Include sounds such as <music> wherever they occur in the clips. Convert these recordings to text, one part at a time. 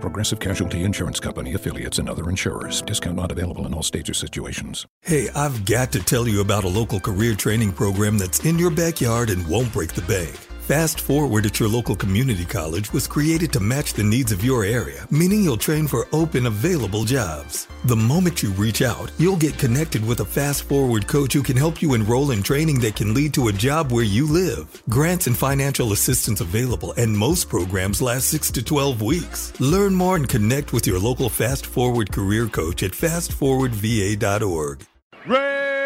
Progressive Casualty Insurance Company affiliates and other insurers. Discount not available in all states or situations. Hey, I've got to tell you about a local career training program that's in your backyard and won't break the bank. Fast Forward at your local community college was created to match the needs of your area, meaning you'll train for open available jobs. The moment you reach out, you'll get connected with a Fast Forward coach who can help you enroll in training that can lead to a job where you live. Grants and financial assistance available, and most programs last 6 to 12 weeks. Learn more and connect with your local Fast Forward career coach at fastforwardva.org. Raider!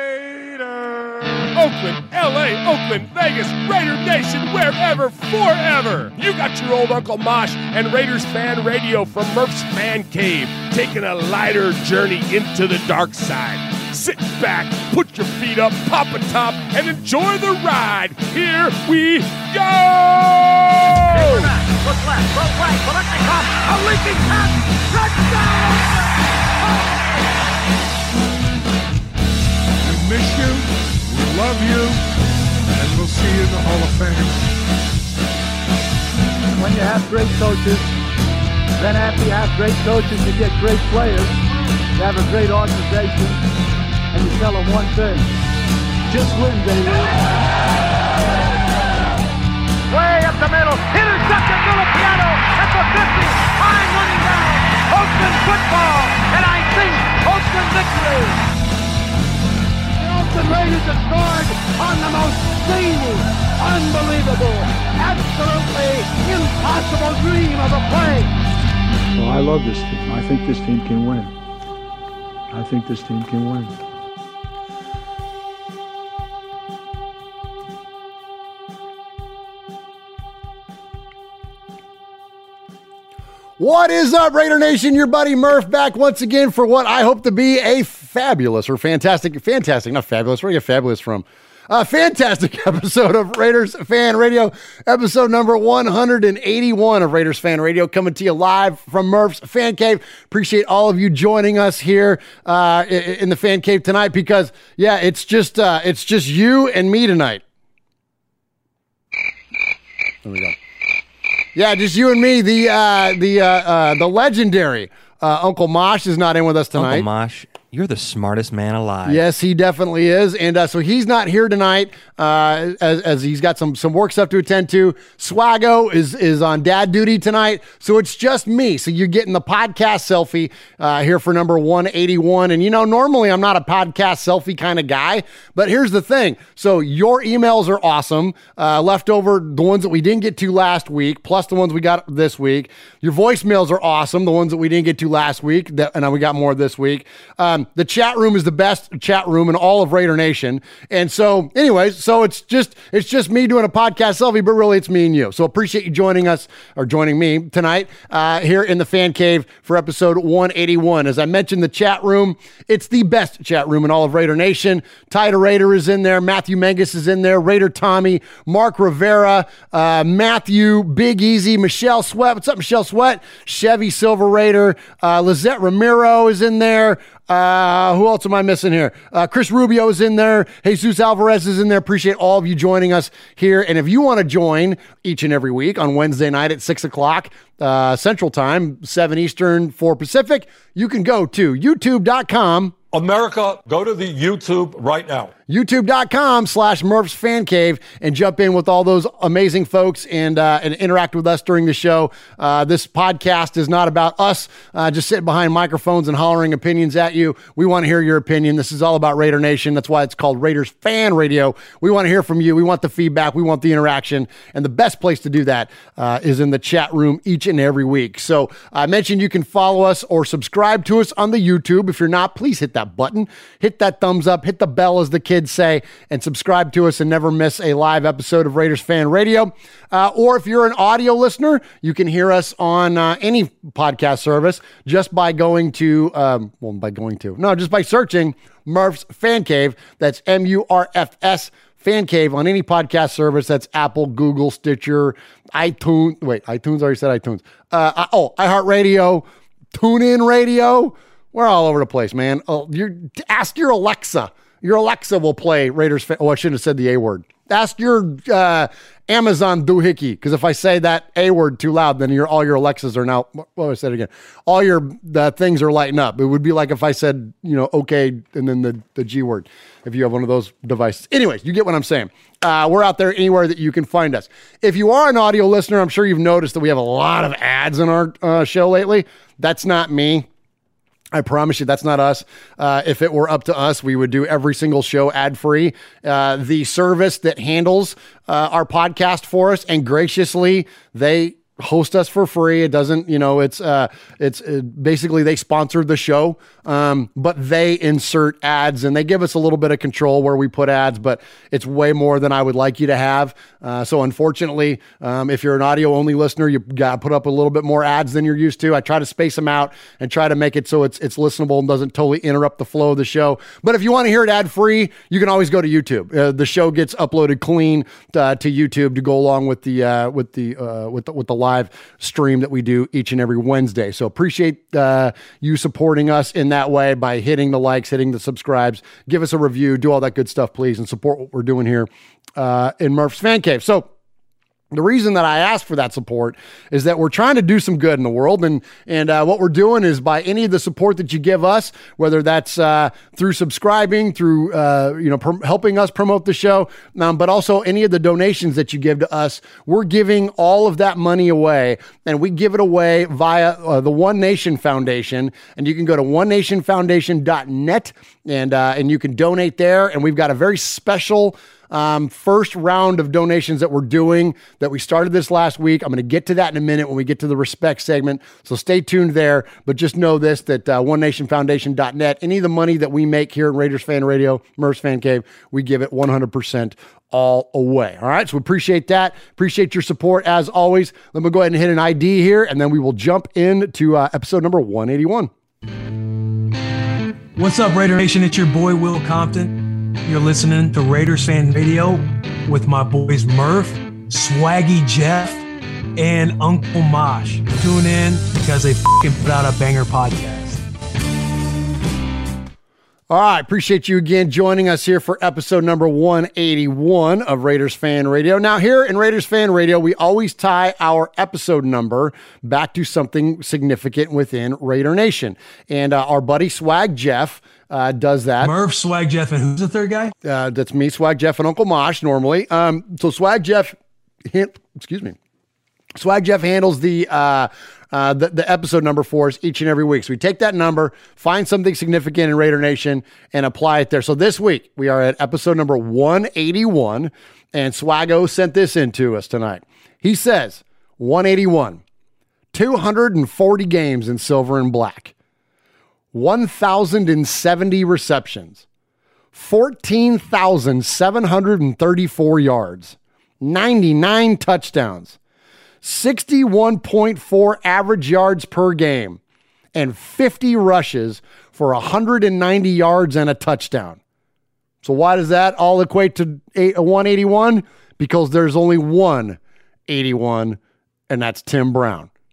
Oakland, LA, Oakland, Vegas, Raider Nation, wherever, forever. You got your old Uncle Mosh and Raiders fan radio from Murph's Fan Cave, taking a lighter journey into the dark side. Sit back, put your feet up, pop a top, and enjoy the ride. Here we go! Left, right, a pass, touchdown! We miss you, love you, and we'll see you in the Hall of Fame. when you have great coaches, then after you have great coaches, you get great players. You have a great organization, and you tell them one thing: just win, baby. Way up the middle, intercepted Villapiano at the 50, time running down. Oakland football, and I think Oakland victory. The Oakland Raiders have scored on the most zany, unbelievable, absolutely impossible dream of a play. Well, I love this team. I think this team can win. I think this team can win. What is up, Raider Nation? Your buddy Murph back once again for what I hope to be a fabulous or fantastic, fantastic, not fabulous. Where do you get fabulous from? A fantastic <laughs> episode of Raiders Fan Radio, episode number 181 of Raiders Fan Radio, coming to you live from Murph's Fan Cave. Appreciate all of you joining us here uh, in the Fan Cave tonight because, yeah, it's just uh, it's just you and me tonight. There we go. Yeah, just you and me. The uh, the uh, uh, the legendary uh, Uncle Mosh is not in with us tonight. Uncle Mosh, you're the smartest man alive. Yes, he definitely is, and uh, so he's not here tonight uh, as, as he's got some some work stuff to attend to. Swago is is on dad duty tonight, so it's just me. So you're getting the podcast selfie uh, here for number one eighty one. And you know, normally I'm not a podcast selfie kind of guy, but here's the thing. So your emails are awesome. Uh, leftover the ones that we didn't get to last week, plus the ones we got this week. Your voicemails are awesome. The ones that we didn't get to last week, that, and we got more this week. Um, the chat room is the best chat room in all of Raider Nation. And so, anyways, so it's just it's just me doing a podcast selfie, but really it's me and you. So appreciate you joining us or joining me tonight uh, here in the fan cave for episode 181. As I mentioned, the chat room, it's the best chat room in all of Raider Nation. Tyler Raider is in there, Matthew Mengus is in there, Raider Tommy, Mark Rivera, uh, Matthew, Big Easy, Michelle Sweat. What's up, Michelle Sweat? Chevy Silver Raider, uh, Lizette Ramiro is in there. Uh, who else am I missing here? Uh, Chris Rubio is in there. Jesus Alvarez is in there. Appreciate all of you joining us here. And if you want to join each and every week on Wednesday night at six o'clock uh, Central Time, seven Eastern, four Pacific, you can go to YouTube.com America, go to the YouTube right now. youtube.com slash Murph's Fan Cave and jump in with all those amazing folks and uh, and interact with us during the show. Uh, this podcast is not about us uh, just sitting behind microphones and hollering opinions at you. We want to hear your opinion. This is all about Raider Nation. That's why it's called Raiders Fan Radio. We want to hear from you. We want the feedback. We want the interaction. And the best place to do that uh, is in the chat room each and every week. So I mentioned you can follow us or subscribe to us on the YouTube. If you're not, please hit that button, hit that thumbs up, hit the bell, as the kids say, and subscribe to us and never miss a live episode of Raiders Fan Radio. Uh, or if you're an audio listener, you can hear us on uh, any podcast service just by going to, um, well, by going to, no, just by searching Murph's Fan Cave. That's M U R F S. Fan Cave on any podcast service. That's Apple, Google, Stitcher, iTunes. Wait, iTunes already said iTunes. Uh, oh, iHeartRadio, TuneIn Radio. We're all over the place, man. Oh, you ask your Alexa. Your Alexa will play Raiders. Fan- oh, I shouldn't have said the A word. Ask your uh, Amazon doohickey because if I say that A word too loud, then your all your Alexas are now. What I said again? All your things are lighting up. It would be like if I said you know okay and then the the G word. If you have one of those devices. Anyways, you get what I'm saying. Uh, we're out there anywhere that you can find us. If you are an audio listener, I'm sure you've noticed that we have a lot of ads in our uh, show lately. That's not me. I promise you, that's not us. Uh, if it were up to us, we would do every single show ad free. Uh, the service that handles uh, our podcast for us, and graciously, they host us for free. It doesn't, you know, it's uh, it's uh, basically they sponsor the show, um, but they insert ads and they give us a little bit of control where we put ads, but it's way more than I would like you to have. Uh, so unfortunately, um, if you're an audio only listener, you got to put up a little bit more ads than you're used to. I try to space them out and try to make it so it's it's listenable and doesn't totally interrupt the flow of the show. But if you want to hear it ad free, you can always go to YouTube. Uh, the show gets uploaded clean uh, to YouTube to go along with the uh, with the uh, with the, with the live stream that we do each and every Wednesday. So appreciate uh, you supporting us in that way by hitting the likes, hitting the subscribes, give us a review, do all that good stuff, please, and support what we're doing here uh, in Murph's Fan Cave. So the reason that I ask for that support is that we're trying to do some good in the world, and and uh, what we're doing is by any of the support that you give us, whether that's uh, through subscribing, through uh, you know pr- helping us promote the show, um, but also any of the donations that you give to us, we're giving all of that money away, and we give it away via uh, the One Nation Foundation, and you can go to onenationfoundation.net and uh, and you can donate there, and we've got a very special um, first round of donations that we're doing that we started this last week. I'm going to get to that in a minute when we get to the respect segment. So stay tuned there. But just know this that uh, OneNationFoundation.net, any of the money that we make here in Raiders Fan Radio, Murph's Fan Cave, we give it 100% all away. All right. So we appreciate that. Appreciate your support as always. Let me go ahead and hit an ID here, and then we will jump into uh, episode number 181. What's up, Raider Nation? It's your boy Will Compton. You're listening to Raiders Fan Radio with my boys Murph, Swaggy Jeff, and Uncle Mosh. Tune in because they fucking put out a banger podcast. All right, appreciate you again joining us here for episode number 181 of Raiders Fan Radio. Now, here in Raiders Fan Radio, we always tie our episode number back to something significant within Raider Nation. And uh, our buddy Swag Jeff uh, does that. Murph, Swag Jeff, and who's the third guy? Uh, that's me, Swag Jeff, and Uncle Mosh normally. Um, so Swag Jeff, excuse me, Swag Jeff handles the, uh, uh, the the episode number for us each and every week. So we take that number, find something significant in Raider Nation, and apply it there. So this week we are at episode number 181, and Swago sent this in to us tonight. He says 181, 240 games in silver and black, 1,070 receptions, 14,734 yards, 99 touchdowns. 61.4 average yards per game, and 50 rushes for 190 yards and a touchdown. So, why does that all equate to a 181? Uh, because there's only one 81, and that's Tim Brown.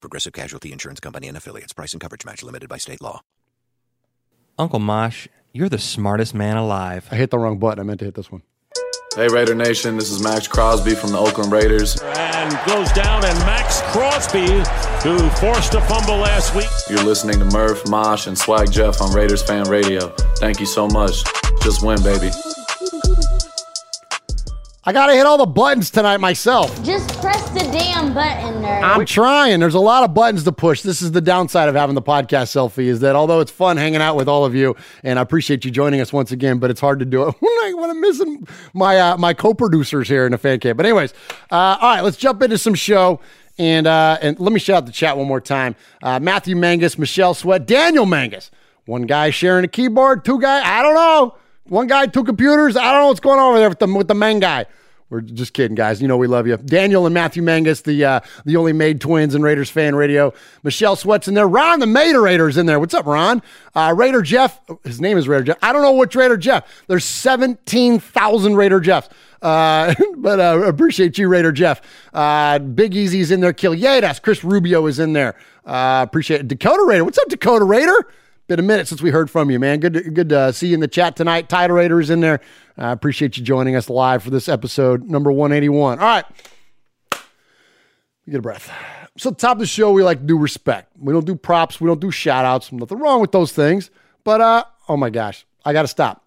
Progressive Casualty Insurance Company and affiliates. Price and coverage match limited by state law. Uncle Mosh, you're the smartest man alive. I hit the wrong button. I meant to hit this one. Hey Raider Nation, this is Maxx Crosby from the Oakland Raiders. And goes down, and Maxx Crosby, who forced a fumble last week. You're listening to Murph, Mosh, and Swag Jeff on Raiders Fan Radio. Thank you so much. Just win, baby. I gotta hit all the buttons tonight myself. Just press the damn button, nerd. I'm trying. There's a lot of buttons to push. This is the downside of having the podcast selfie is that although it's fun hanging out with all of you, and I appreciate you joining us once again, but it's hard to do it <laughs> when I'm missing my uh, my co-producers here in the fan camp. But anyways, uh, all right, let's jump into some show. And uh, and let me shout out the chat one more time. Uh, Matthew Mangus, Michelle Sweat, Daniel Mangus. One guy sharing a keyboard, two guy, I don't know. One guy, two computers. I don't know what's going on over there with the with the main guy. We're just kidding, guys. You know we love you. Daniel and Matthew Mangus, the uh, the only made twins in Raiders fan radio. Michelle Sweat's in there. Ron the Materator's in there. What's up, Ron? Uh, Raider Jeff. His name is Raider Jeff. I don't know which Raider Jeff. There's 17,000 Raider Jeffs. Uh, <laughs> but uh, appreciate you, Raider Jeff. Uh, Big Easy's in there. Kill Kilyadas. Chris Rubio is in there. Uh, appreciate it. Dakota Raider. What's up, Dakota Raider? Been a minute since we heard from you, man. Good, to, good to see you in the chat tonight. Title Raider is in there. I appreciate you joining us live for this episode number 181. All right. Get a breath. So, top of the show, we like to do respect. We don't do props. We don't do shout outs. Nothing wrong with those things. But, uh, oh my gosh, I got to stop.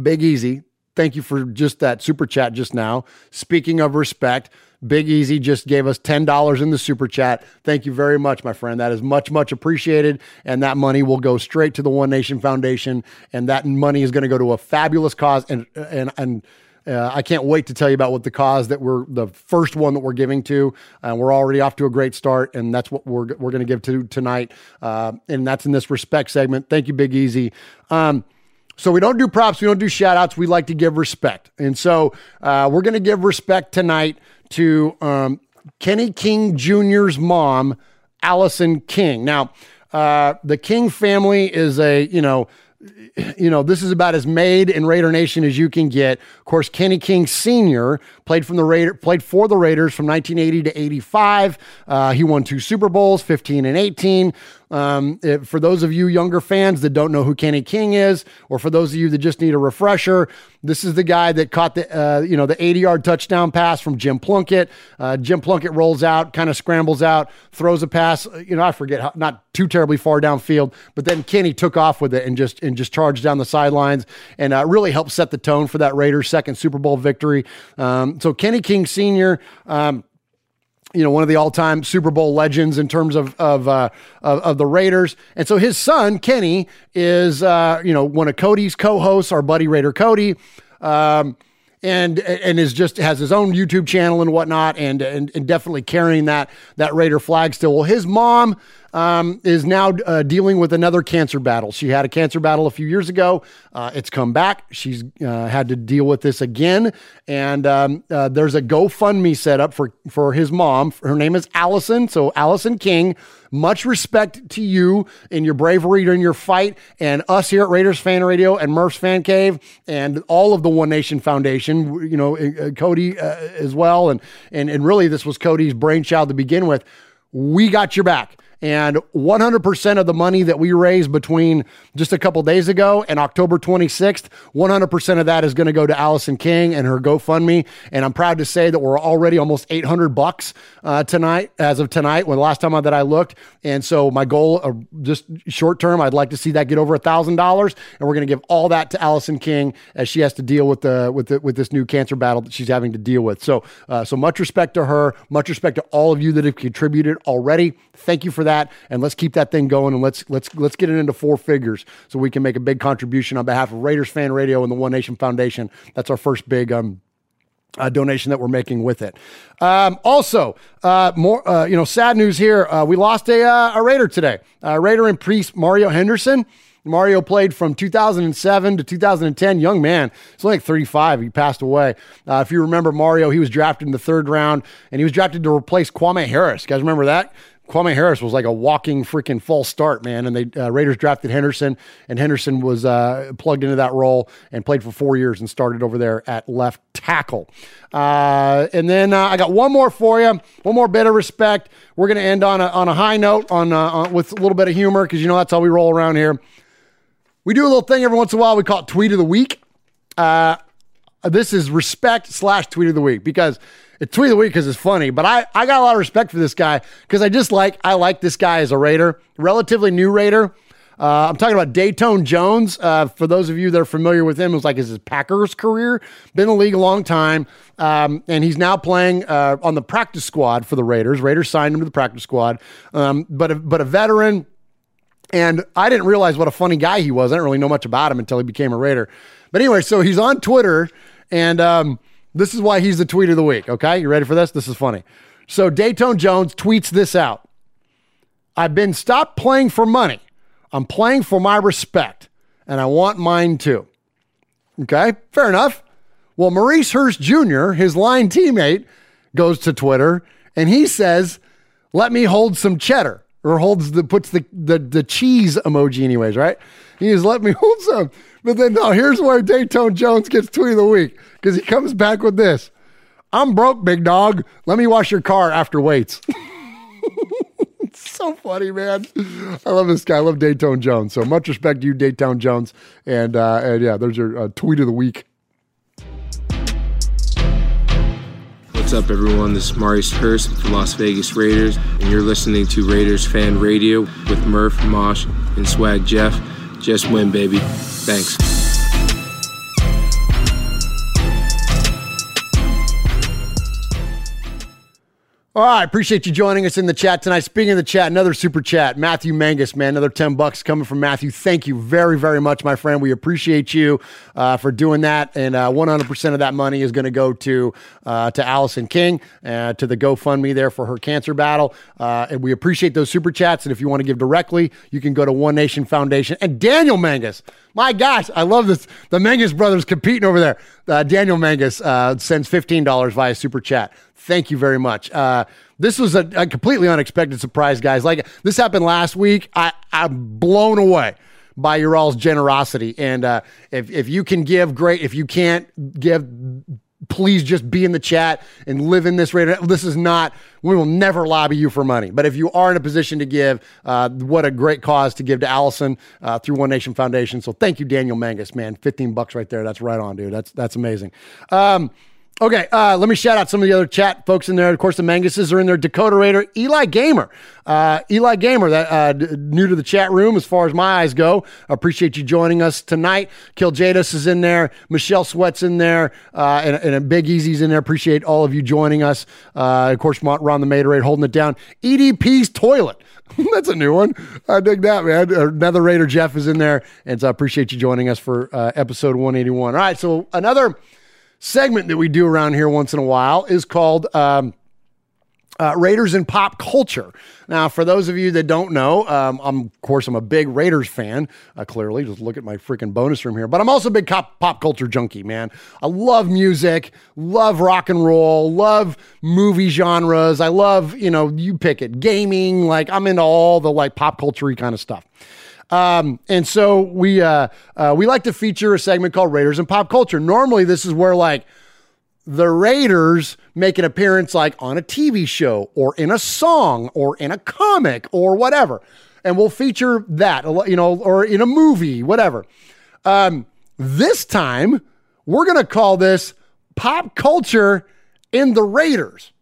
Big Easy, thank you for just that super chat just now. Speaking of respect, Big Easy just gave us $10 in the super chat. Thank you very much, my friend. That is much, much appreciated. And that money will go straight to the One Nation Foundation. And that money is going to go to a fabulous cause. And, and, and, uh, I can't wait to tell you about what the cause that we're the first one that we're giving to. Uh, we're already off to a great start, and that's what we're we're going to give to tonight. Uh, and that's in this respect segment. Thank you, Big Easy. Um, so we don't do props, we don't do shout outs. We like to give respect. And so uh, we're going to give respect tonight to um, Kenny King Jr.'s mom, Allison King. Now, uh, the King family is a, you know, you know, this is about as made in Raider Nation as you can get. Of course, Kenny King Sr. played from the Raider, played for the Raiders from 1980 to 85. Uh, he won two Super Bowls, 15 and 18. Um, it, for those of you younger fans that don't know who Kenny King is, or for those of you that just need a refresher, this is the guy that caught the uh, you know the 80 yard touchdown pass from Jim Plunkett. Uh, Jim Plunkett rolls out, kind of scrambles out, throws a pass. You know, I forget how, not too terribly far downfield, but then Kenny took off with it and just and just charged down the sidelines and uh, really helped set the tone for that Raiders' second Super Bowl victory. Um, so Kenny King Sr. Um, you know, one of the all-time Super Bowl legends in terms of of, uh, of, of the Raiders, and so his son Kenny is uh, you know one of Cody's co-hosts, our buddy Raider Cody, um, and and is just has his own YouTube channel and whatnot, and and, and definitely carrying that that Raider flag still. Well, his mom um, is now uh, dealing with another cancer battle. She had a cancer battle a few years ago. Uh, it's come back. She's uh, had to deal with this again. And um, uh, there's a GoFundMe set up for, for his mom. Her name is Allison. So, Allison King, much respect to you in your bravery during your fight, and us here at Raiders Fan Radio and Murph's Fan Cave, and all of the One Nation Foundation, you know, uh, Cody uh, as well. And, and, and really, this was Cody's brainchild to begin with. We got your back. And 100% of the money that we raised between just a couple days ago and October 26th, 100% of that is going to go to Allison King and her GoFundMe. And I'm proud to say that we're already almost 800 bucks uh, tonight, as of tonight, when the last time that I looked. And so my goal, uh, just short term, I'd like to see that get over a thousand dollars, and we're going to give all that to Allison King as she has to deal with the with the, with this new cancer battle that she's having to deal with. So, uh, so much respect to her, much respect to all of you that have contributed already. Thank you for that, and let's keep that thing going, and let's let's let's get it into four figures so we can make a big contribution on behalf of Raiders Fan Radio and the One Nation Foundation. That's our first big um, uh, donation that we're making with it. Um, also, uh, more uh, you know, sad news here. Uh, we lost a, uh, a Raider today. Raider and priest Mario Henderson. Mario played from 2007 to 2010. Young man. He's only like 35. He passed away. Uh, if you remember Mario, he was drafted in the third round, and he was drafted to replace Kwame Harris. You guys remember that? Kwame Harris was like a walking freaking false start, man. And they uh, Raiders drafted Henderson, and Henderson was uh, plugged into that role and played for four years and started over there at left tackle. Uh, and then uh, I got one more for you, one more bit of respect. We're to end on a, on a high note, on, uh, on with a little bit of humor because you know that's how we roll around here. We do a little thing every once in a while. We call it Tweet of the Week. Uh, this is respect slash Tweet of the Week because it's tweet of the week because it's funny, but I, I got a lot of respect for this guy because I just like I like this guy as a Raider, relatively new Raider. Uh, I'm talking about Datone Jones. Uh, for those of you that are familiar with him, it was like his Packers career. Been in the league a long time, um, and he's now playing uh, on the practice squad for the Raiders. Raiders signed him to the practice squad, um, but a, but a veteran. And I didn't realize what a funny guy he was. I didn't really know much about him until he became a Raider. But anyway, so he's on Twitter, and um, this is why he's the tweet of the week. Okay, you ready for this? This is funny. So Datone Jones tweets this out. I've been stopped playing for money. I'm playing for my respect, and I want mine too. Okay, fair enough. Well, Maurice Hurst Jr., his line teammate, goes to Twitter and he says, "Let me hold some cheddar," or holds the puts the the, the cheese emoji, anyways, right? He is let me <laughs> hold some. But then no, here's where Datone Jones gets tweet of the week because he comes back with this. I'm broke, big dog. Let me wash your car after weights. <laughs> so funny, man. I love this guy. I love Datone Jones. So much respect to you, Datone Jones. And uh, and yeah, there's your uh, tweet of the week. What's up, everyone? This is Maurice Hurst with the Las Vegas Raiders, and you're listening to Raiders Fan Radio with Murph, Mosh, and Swag Jeff. Just win, baby. Thanks. All right, appreciate you joining us in the chat tonight. Speaking of the chat, another super chat, Matthew Mangus, man, another ten bucks coming from Matthew. Thank you very, very much, my friend. We appreciate you uh, for doing that, and uh, one hundred percent of that money is going to go to uh, to Allison King uh, to the GoFundMe there for her cancer battle. Uh, and we appreciate those super chats. And if you want to give directly, you can go to One Nation Foundation and Daniel Mangus. My gosh, I love this. The Mangus brothers competing over there. Uh, Daniel Mangus uh, sends fifteen dollars via super chat. Thank you very much. Uh, this was a, a, completely unexpected surprise, guys. Like this happened last week. I, I'm blown away by your all's generosity. And uh, if if you can give, great. If you can't give, please just be in the chat and live in this rate. This is not. We will never lobby you for money. But if you are in a position to give, uh, what a great cause to give to Allison uh, through One Nation Foundation. So thank you, Daniel Mangus, man. Fifteen bucks right there. That's right on, dude. That's that's amazing. Um, Okay, uh, let me shout out some of the other chat folks in there. Of course, the Manguses are in there. Dakota Raider, Eli Gamer, uh, Eli Gamer, that uh, d- new to the chat room as far as my eyes go. Appreciate you joining us tonight. Kill Jadis is in there. Michelle Sweat's in there, uh, and, and Big Easy's in there. Appreciate all of you joining us. Uh, of course, Ron the Materade holding it down. EDP's toilet. <laughs> That's a new one. I dig that, man. Another Raider Jeff is in there, and so I appreciate you joining us for uh, episode 181. All right, so another segment that we do around here once in a while is called um, uh, Raiders and Pop Culture. Now, for those of you that don't know, um, I'm, of course, I'm a big Raiders fan. Uh, clearly, just look at my freaking bonus room here. But I'm also a big pop, pop culture junkie, man. I love music, love rock and roll, love movie genres. I love, you know, you pick it, gaming. Like I'm into all the like pop culture kind of stuff. Um, and so we uh, uh, we like to feature a segment called Raiders and Pop Culture. Normally, this is where like the Raiders make an appearance like on a TV show or in a song or in a comic or whatever, and we'll feature that you know or in a movie, whatever. Um, this time, we're gonna call this pop culture in the Raiders.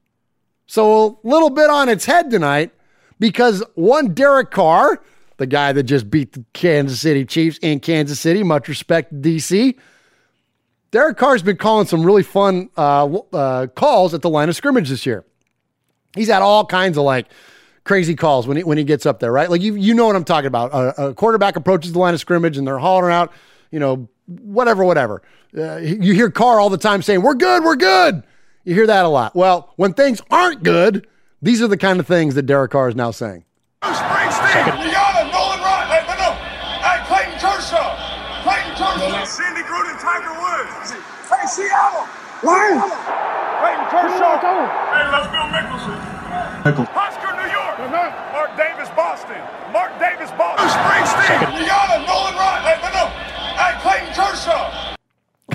So a little bit on its head tonight because one Derek Carr the guy that just beat the Kansas City Chiefs in Kansas City. Much respect, DC. Derek Carr's been calling some really fun uh, uh, calls at the line of scrimmage this year. He's had all kinds of like crazy calls when he when he gets up there, right? Like you you know what I'm talking about. A, a quarterback approaches the line of scrimmage and they're hollering out, you know, whatever, whatever. Uh, you hear Carr all the time saying, "We're good, we're good." You hear that a lot. Well, when things aren't good, these are the kind of things that Derek Carr is now saying. Cindy Gruden, Tiger Woods. Hey, Seattle. Lions. Clayton Kershaw. Hey, let's go Mickelson. Oscar, New York. Mark Davis, Boston. Mark Davis, Boston. Springsteen. Rihanna, Nolan Ryan. Hey, no, no. Hey, Clayton Kershaw.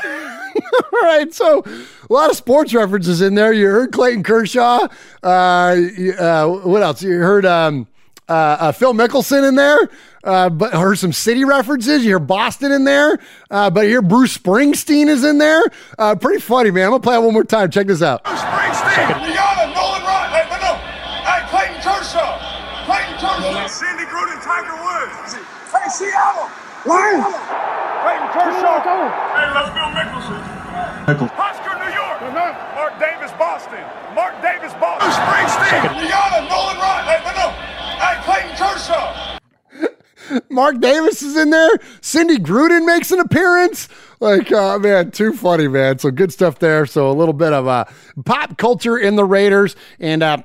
<laughs> All right, so a lot of sports references in there. You heard Clayton Kershaw. Uh, uh, what else? You heard um, uh, uh, Phil Mickelson in there. Uh, but heard some city references. You hear Boston in there. Uh, but here Bruce Springsteen is in there. Uh, pretty funny, man. I'm gonna play it one more time. Check this out. Springsteen. Rihanna, Nolan Ryan. Hey, no, no. Hey, Clayton Kershaw. Clayton Kershaw. Cindy Gruden, Tiger Woods. Hey, Seattle. Lions. Clayton Kershaw. Hey, let's go Mickelson. Oscar, New York. Mark Davis, Boston. Mark Davis, Boston. Springsteen. Rihanna, Nolan Ryan. Hey, no, no. Hey, Clayton Kershaw. Mark Davis is in there. Cindy Gruden makes an appearance. Like, uh, man, too funny, man. So good stuff there. So a little bit of uh, pop culture in the Raiders. And, uh,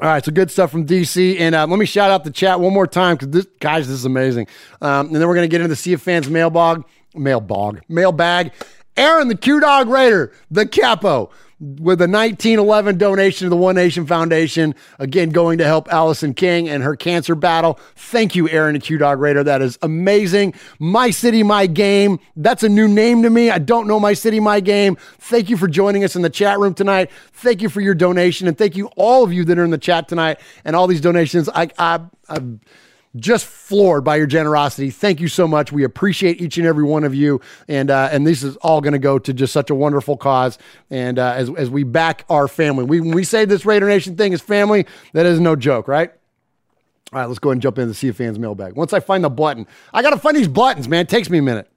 all right, so good stuff from DC. And uh, let me shout out the chat one more time because this, guys, this is amazing. Um, and then we're going to get into the Sea of Fans mailbag, mailbag, mailbag. Aaron, the Q Dog Raider, the capo, with a 1911 donation to the One Nation Foundation. Again, going to help Allison King and her cancer battle. Thank you, Aaron, the Q Dog Raider. That is amazing. My City, My Game. That's a new name to me. I don't know My City, My Game. Thank you for joining us in the chat room tonight. Thank you for your donation. And thank you, all of you that are in the chat tonight and all these donations. I, I, I just floored by your generosity. Thank you so much. We appreciate each and every one of you, and uh, and this is all going to go to just such a wonderful cause. And uh, as as we back our family, we we say this Raider Nation thing is family. That is no joke, right? All right, let's go ahead and jump into the Sea Fans mailbag. Once I find the button, I got to find these buttons, man. It takes me a minute.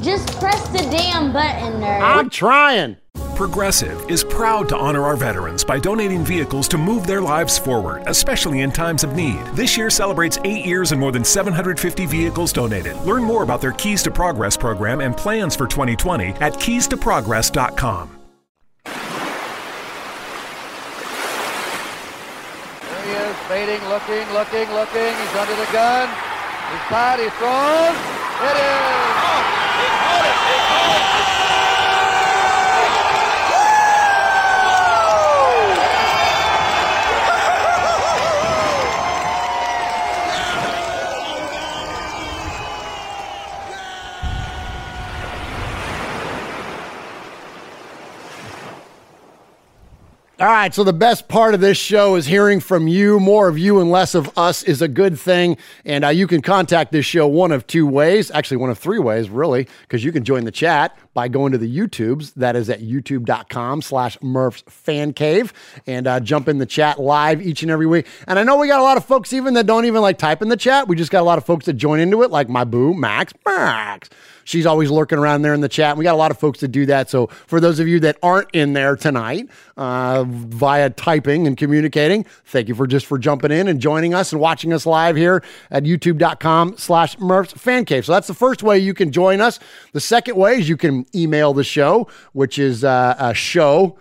Just press the damn button, nerd. I'm trying. Progressive is proud to honor our veterans by donating vehicles to move their lives forward, especially in times of need. This year celebrates eight years and more than 750 vehicles donated. Learn more about their Keys to Progress program and plans for 2020 at keystoprogress.com. There he is, baiting, looking, looking, looking. He's under the gun. He's tied, throws. It is. All right, so the best part of this show is hearing from you. More of you and less of us is a good thing. And uh, you can contact this show one of two ways, actually, one of three ways, really, because you can join the chat by going to the YouTubes. That is at youtube.com slash Murph's Fan Cave and uh, jump in the chat live each and every week. And I know we got a lot of folks even that don't even like type in the chat. We just got a lot of folks that join into it, like my boo, Max. Max. She's always lurking around there in the chat. We got a lot of folks that do that. So for those of you that aren't in there tonight uh, via typing and communicating, thank you for just for jumping in and joining us and watching us live here at youtube.com slash Murph's Fan Cave. So that's the first way you can join us. The second way is you can email the show, which is uh, a show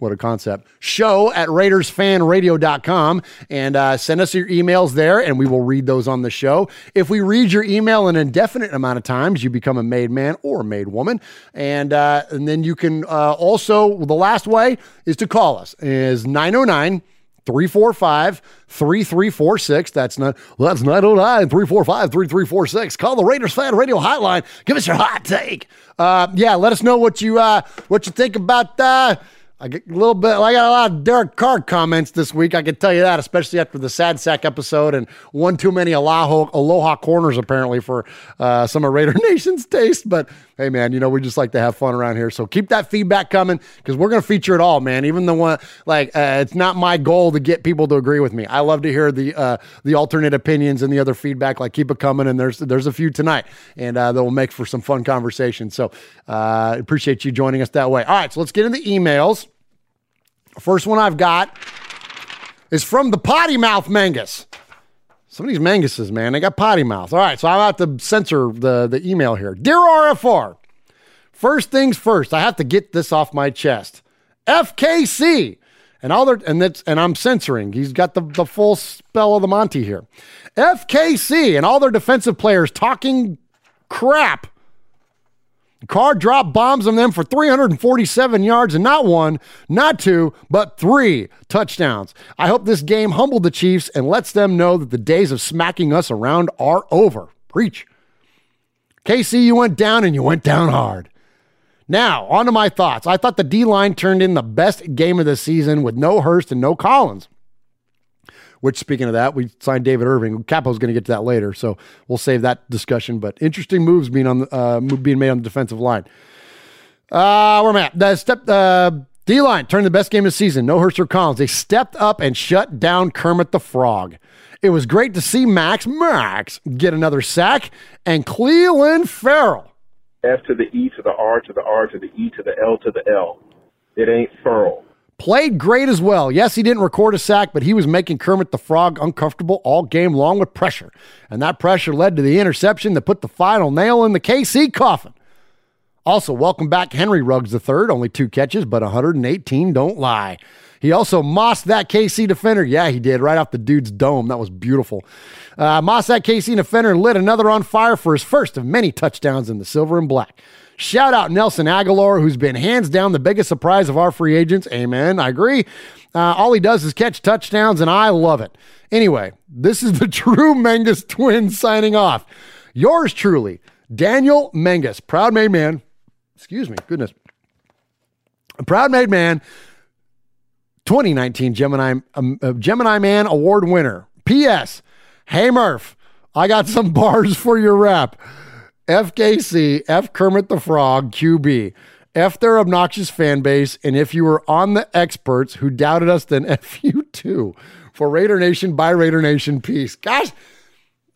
what a concept. Show at RaidersFanRadio.com and uh, send us your emails there, and we will read those on the show. If we read your email an indefinite amount of times, you become a made man or a made woman. And, uh, and then you can uh, also, the last way is to call us, is 909 345 3346. That's not, well, that's 909 345 3346. Call the Raiders Fan Radio Hotline. Give us your hot take. Uh, yeah, let us know what you, uh, what you think about, uh, I get a little bit. I got a lot of Derek Carr comments this week. I can tell you that, especially after the sad sack episode and one too many aloha, aloha corners apparently for uh, some of Raider <laughs> Nation's taste. But hey, man, you know we just like to have fun around here. So keep that feedback coming because we're going to feature it all, man. Even the one like uh, it's not my goal to get people to agree with me. I love to hear the uh, the alternate opinions and the other feedback. Like keep it coming, and there's there's a few tonight, and uh, that will make for some fun conversation. So uh, appreciate you joining us that way. All right, so let's get into the emails. First one I've got is from the potty mouth Mangus. Some of these Manguses, man, they got potty mouth. All right, so I'm about to censor the, the email here. Dear RFR, first things first, I have to get this off my chest. FKC. And all their and that's and I'm censoring. He's got the, the full spell of the Monty here. FKC and all their defensive players talking crap. Carr dropped bombs on them for 347 yards and not one, not two, but three touchdowns. I hope this game humbled the Chiefs and lets them know that the days of smacking us around are over. Preach. KC, you went down and you went down hard. Now, on to my thoughts. I thought the D line turned in the best game of the season with no Hurst and no Collins. Which, speaking of that, we signed David Irving. Capo's going to get to that later, so we'll save that discussion. But interesting moves being on the, uh, being made on the defensive line. Uh, where am I at? The step uh, D line turned the best game of the season. No Hurst or Collins. They stepped up and shut down Kermit the Frog. It was great to see Max Max get another sack and Cleveland Ferrell. F to the E to the R to the R to the E to the L to the L. It ain't Farrell. Played great as well. Yes, he didn't record a sack, but he was making Kermit the Frog uncomfortable all game long with pressure. And that pressure led to the interception that put the final nail in the KC coffin. Also, welcome back Henry Ruggs III. Only two catches, but 118 don't lie. He also mossed that KC defender. Yeah, he did, right off the dude's dome. That was beautiful. Uh, mossed that KC defender and lit another on fire for his first of many touchdowns in the silver and black. Shout out Nelson Agholor, who's been hands down the biggest surprise of our free agents. Amen. I agree. Uh, all he does is catch touchdowns, and I love it. Anyway, this is the <laughs> true Mengus twins signing off. Yours truly, Daniel Mengus, proud made man. Excuse me, goodness. A proud made man, 2019 Gemini um, uh, Gemini Man Award winner. P.S. Hey Murph, I got some <laughs> bars for your rap. FKC, F Kermit the Frog, QB. F their obnoxious fan base, and if you were on the experts who doubted us, then <laughs> F you too. For Raider Nation, by Raider Nation, peace. Gosh,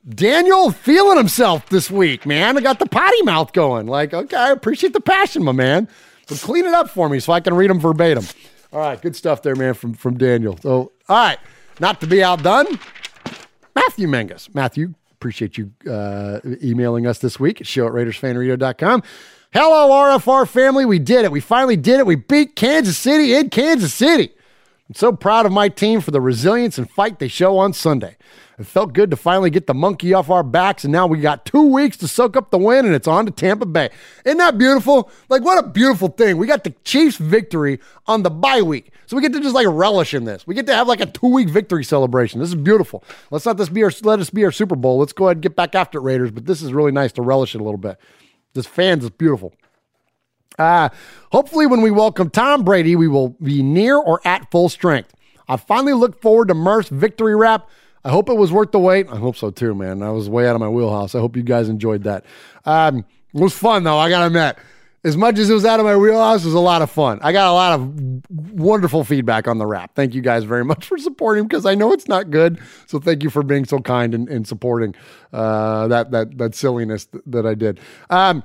Daniel feeling himself this week, man. I got the potty mouth going. Like, okay, I appreciate the passion, my man. But clean it up for me so I can read them verbatim. All right, good stuff there, man, from, from Daniel. So, all right, not to be outdone, Matthew Mengus. Matthew, appreciate you uh, emailing us this week at show at RaidersFanRadio.com. Hello, RFR family. We did it. We finally did it. We beat Kansas City in Kansas City. I'm so proud of my team for the resilience and fight they show on Sunday. It felt good to finally get the monkey off our backs, and now we got two weeks to soak up the win, and it's on to Tampa Bay. Isn't that beautiful? Like, what a beautiful thing. We got the Chiefs' victory on the bye week. So we get to just like relish in this. We get to have like a two week victory celebration. This is beautiful. Let's not this be our let us be our Super Bowl. Let's go ahead and get back after it, Raiders. But this is really nice to relish it a little bit. This fans is beautiful. Uh, hopefully, when we welcome Tom Brady, we will be near or at full strength. I finally look forward to Murph's victory rap. I hope it was worth the wait. I hope so too, man. I was way out of my wheelhouse. I hope you guys enjoyed that. Um, it was fun though. I gotta admit, as much as it was out of my wheelhouse, it was a lot of fun. I got a lot of wonderful feedback on the rap. Thank you guys very much for supporting because I know it's not good. So thank you for being so kind and, and supporting uh, that that that silliness th- that I did. Um,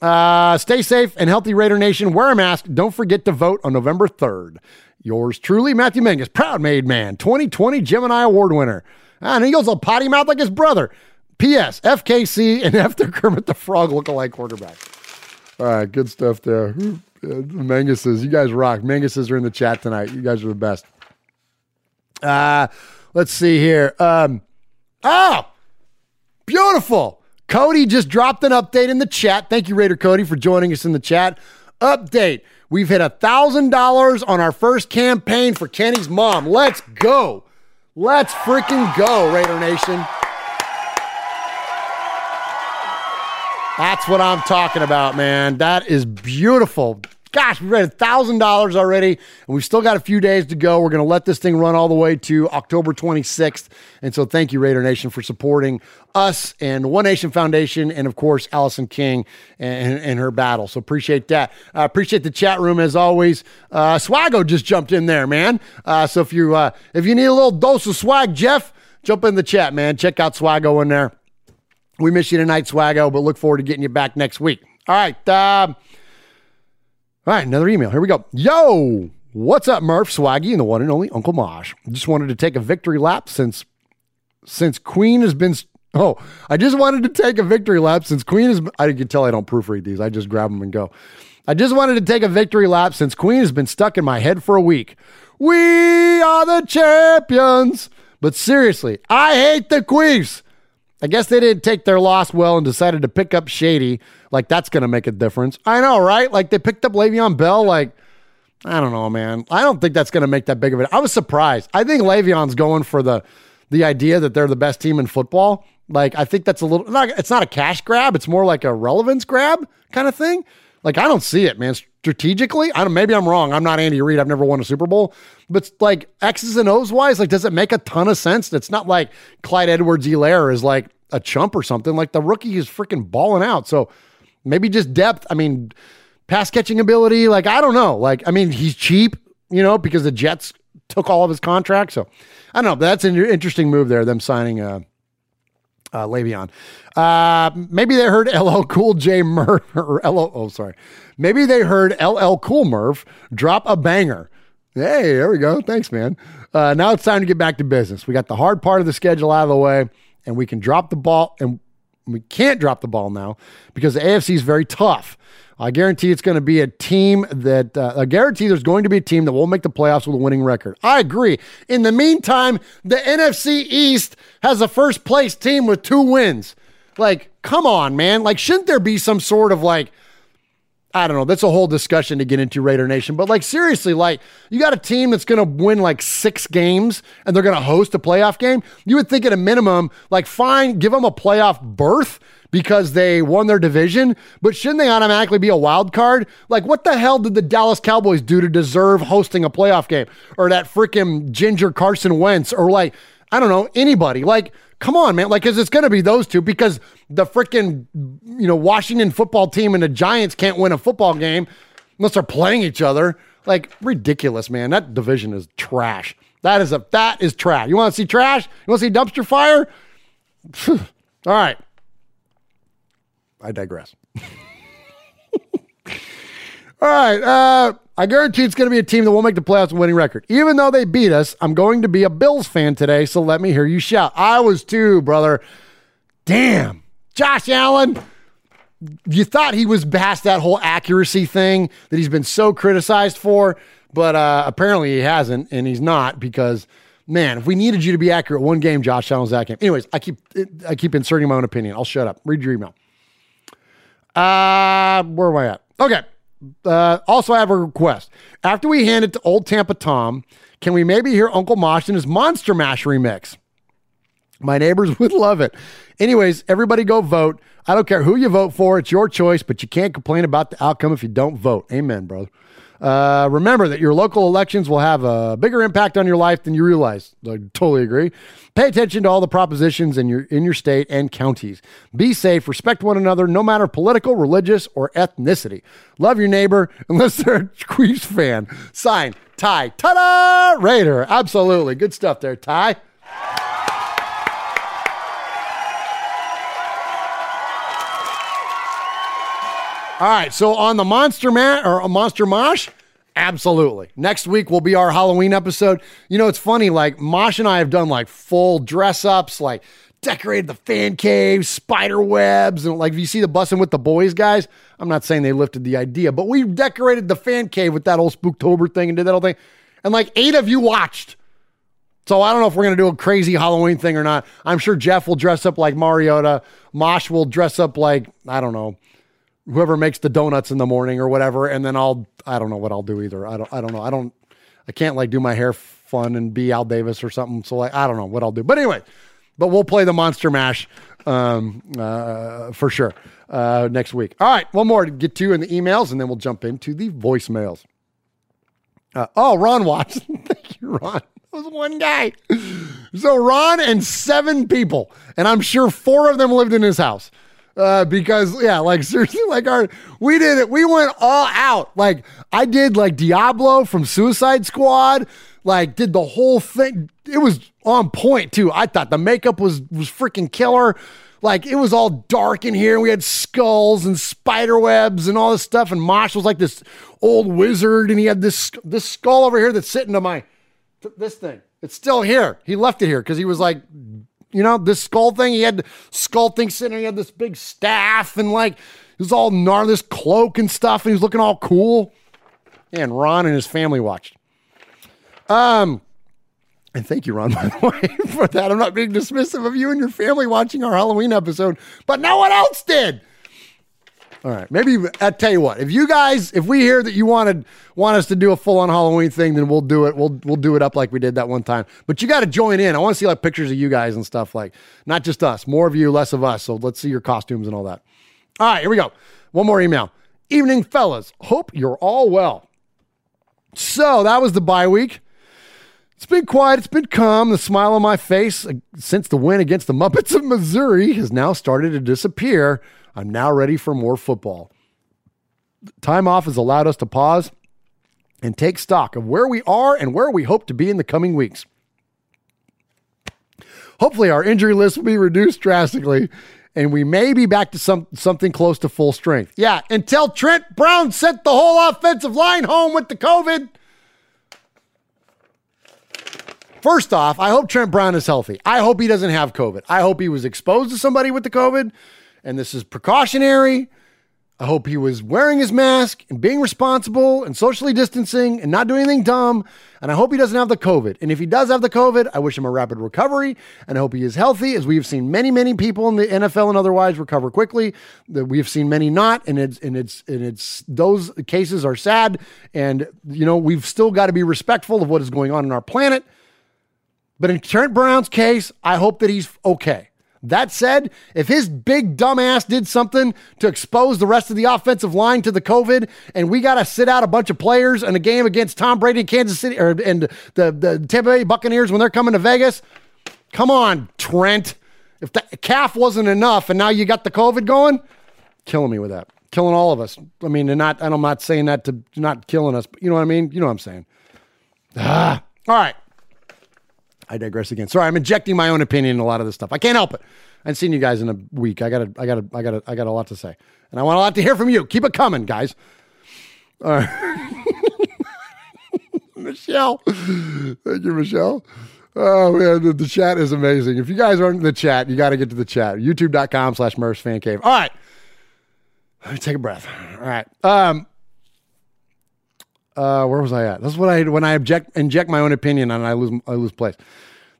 uh, stay safe and healthy, Raider Nation. Wear a mask. Don't forget to vote on November 3rd. Yours truly, Matthew Mengus, proud made man, 2020 Gemini Award winner. Ah, and he goes all potty mouth like his brother. P.S. FKC and <laughs> after Kermit the Frog look alike quarterback. All right, good stuff there. Uh, Manguses, you guys rock. Manguses are in the chat tonight. You guys are the best. Uh, let's see here. Um, oh, beautiful. Cody just dropped an update in the chat. Thank you, Raider Cody, for joining us in the chat. Update. We've hit a $1,000 on our first campaign for Kenny's mom. Let's go. Let's freaking go, Raider Nation. That's what I'm talking about, man. That is beautiful. Gosh, we've raised $1,000 already, and we've still got a few days to go. We're going to let this thing run all the way to October 26th. And so thank you, Raider Nation, for supporting us and One Nation Foundation, and of course, Allison King and, and her battle. So appreciate that. Uh, appreciate the chat room as always. Uh, Swago just jumped in there, man. Uh, so if you uh, if you need a little dose of swag, Jeff, jump in the chat, man. Check out Swago in there. We miss you tonight, Swago, but look forward to getting you back next week. All right. Uh, all right, another email. Here we go. Yo, what's up, Murph, Swaggy, and the one and only Uncle Mosh. Just wanted to take a victory lap since since Queen has been. Oh, I just wanted to take a victory lap since Queen is. I can tell I don't proofread these. I just grab them and go. I just wanted to take a victory lap since Queen has been stuck in my head for a week. We are the champions. But seriously, I hate the Queefs. I guess they didn't take their loss well and decided to pick up Shady. Like that's going to make a difference. I know, right? Like they picked up Le'Veon Bell. Like I don't know, man. I don't think that's going to make that big of it. I was surprised. I think Le'Veon's going for the the idea that they're the best team in football. Like I think that's a little. Not, it's not a cash grab. It's more like a relevance grab kind of thing. Like I don't see it, man. Strategically, I don't. Maybe I'm wrong. I'm not Andy Reid. I've never won a Super Bowl, but like X's and O's wise, like does it make a ton of sense? It's not like Clyde Edwards-Helaire is like a chump or something. Like the rookie is freaking balling out. So maybe just depth. I mean, pass catching ability. Like I don't know. Like I mean, he's cheap, you know, because the Jets took all of his contract. So I don't know. That's an interesting move there. Them signing uh, uh, Le'Veon. Uh, maybe they heard <laughs> LL Cool J Murph or LL. Oh, sorry. Maybe they heard LL Cool Murph drop a banger. Hey, there we go. Thanks, man. Uh, now it's time to get back to business. We got the hard part of the schedule out of the way, and we can drop the ball. And we can't drop the ball now because the AFC is very tough. I guarantee it's going to be a team that uh, I guarantee there's going to be a team that will make the playoffs with a winning record. I agree. In the meantime, the NFC East has a first place team with two wins. Like, come on, man. Like, shouldn't there be some sort of like, I don't know. That's a whole discussion to get into Raider Nation. But like, seriously, like, you got a team that's going to win like six games and they're going to host a playoff game. You would think at a minimum, like, fine, give them a playoff berth because they won their division, but shouldn't they automatically be a wild card? Like, what the hell did the Dallas Cowboys do to deserve hosting a playoff game? Or that freaking Ginger Carson Wentz? Or like, I don't know, anybody. Like, come on, man. Like, because it's going to be those two because the freaking, you know, Washington football team and the Giants can't win a football game unless they're playing each other. Like, ridiculous, man. That division is trash. That is a that is trash. You want to see trash? You want to see dumpster fire? <sighs> All right. I digress. <laughs> All right. Uh, I guarantee it's going to be a team that will make the playoffs with winning record. Even though they beat us, I'm going to be a Bills fan today, so let me hear you shout. I was too, brother. Damn. Josh Allen, you thought he was past that whole accuracy thing that he's been so criticized for, but uh, apparently he hasn't, and he's not because man, if we needed you to be accurate one game, Josh Allen's that game. Anyways, I keep I keep inserting my own opinion. I'll shut up. Read your email. Uh, where am I at? Okay. Uh, also, I have a request. After we hand it to Old Tampa Tom, can we maybe hear Uncle Mosh in his Monster Mash remix? My neighbors <laughs> would love it. Anyways, everybody go vote. I don't care who you vote for. It's your choice, but you can't complain about the outcome if you don't vote. Amen, brother. Uh, remember that your local elections will have a bigger impact on your life than you realize. I totally agree. Pay attention to all the propositions in your in your state and counties. Be safe. Respect one another, no matter political, religious, or ethnicity. Love your neighbor <laughs> unless they're a Queefs fan. Sign Ty. Ta-da! Raider. Absolutely. Good stuff there, Ty. All right, so on the Monster Man or a Monster Mosh, absolutely. Next week will be our Halloween episode. You know, it's funny, like Mosh and I have done like full dress ups, like decorated the fan cave, spider webs, and like if you see the bussing with the boys, guys, I'm not saying they lifted the idea, but we decorated the fan cave with that old Spooktober thing and did that whole thing. And like eight of you watched. So I don't know if we're gonna do a crazy Halloween thing or not. I'm sure Jeff will dress up like Mariota. Mosh will dress up like, I don't know whoever makes the donuts in the morning or whatever, and then I'll I don't know what I'll do either. I don't I don't know. I don't I can't like do my hair fun and be Al Davis or something. So like I don't know what I'll do. But anyway, but we'll play the Monster Mash um, uh, for sure uh, next week. All right, one more to get to in the emails, and then we'll jump into the voicemails. Uh, oh, Ron Watson. <laughs> Thank you, Ron. That was one guy. So Ron and seven people, and I'm sure four of them lived in his house uh, because yeah, like <laughs> seriously, like our we did it. We went all out. Like I did like Diablo from Suicide Squad. Like did the whole thing. It was on point too. I thought the makeup was was freaking killer. Like it was all dark in here. We had skulls and spider webs and all this stuff. And Mosh was like this old wizard, and he had this this skull over here that's sitting to my this thing. It's still here. He left it here because he was like you know, this skull thing. He had the skull thing sitting. He had this big staff and like he was all gnarly, this cloak and stuff, and he was looking all cool. And Ron and his family watched. Um, And thank you, Ron, <laughs> by the way, for that. I'm not being dismissive of you and your family watching our Halloween episode, but no one else did. All right, maybe I tell you what. If you guys, if we hear that you wanted want us to do a full on Halloween thing, then we'll do it. We'll we'll do it up like we did that one time. But you got to join in. I want to see like pictures of you guys and stuff like not just us, more of you, less of us. So let's see your costumes and all that. All right, here we go. One more email. Evening, fellas. Hope you're all well. So that was the bye week. It's been quiet. It's been calm. The smile on my face uh, since the win against the Muppets of Missouri has now started to disappear. I'm now ready for more football. Time off has allowed us to pause and take stock of where we are and where we hope to be in the coming weeks. Hopefully, our injury list will be reduced drastically and we may be back to some something close to full strength. Yeah, until Trent Brown sent the whole offensive line home with the COVID. First off, I hope Trent Brown is healthy. I hope he doesn't have COVID. I hope he was exposed to somebody with the COVID and this is precautionary. I hope he was wearing his mask and being responsible and socially distancing and not doing anything dumb. And I hope he doesn't have the COVID. And if he does have the COVID, I wish him a rapid recovery. And I hope he is healthy, as we've seen many, many people in the NFL and otherwise recover quickly. That we've seen many not, and it's and it's and it's those cases are sad. And you know we've still got to be respectful of what is going on in our planet. But in Trent Brown's case, I hope that he's okay. That said, if his big dumbass did something to expose the rest of the offensive line to the COVID, and we got to sit out a bunch of players in a game against Tom Brady in Kansas City or and the the Tampa Bay Buccaneers when they're coming to Vegas, come on, Trent. If the calf wasn't enough, and now you got the COVID going, killing me with that, killing all of us. I mean, and not, and I'm not saying that to not killing us, but you know what I mean. You know what I'm saying. Ah, <sighs> all right. I digress again. Sorry, I'm injecting my own opinion in a lot of this stuff. I can't help it. I haven't seen you guys in a week. I gotta, I gotta, I gotta, I got a lot to say, and I want a lot to hear from you. Keep it coming, guys. All right, <laughs> Michelle. Thank you, Michelle. Oh man, the, the, chat is amazing. If you guys aren't in the chat, you got to get to the chat. YouTube.com slash Murph's Fan Cave. All right. Let me take a breath. All right. Um, uh, where was I at? This is what I when I object, inject my own opinion and I lose I lose place.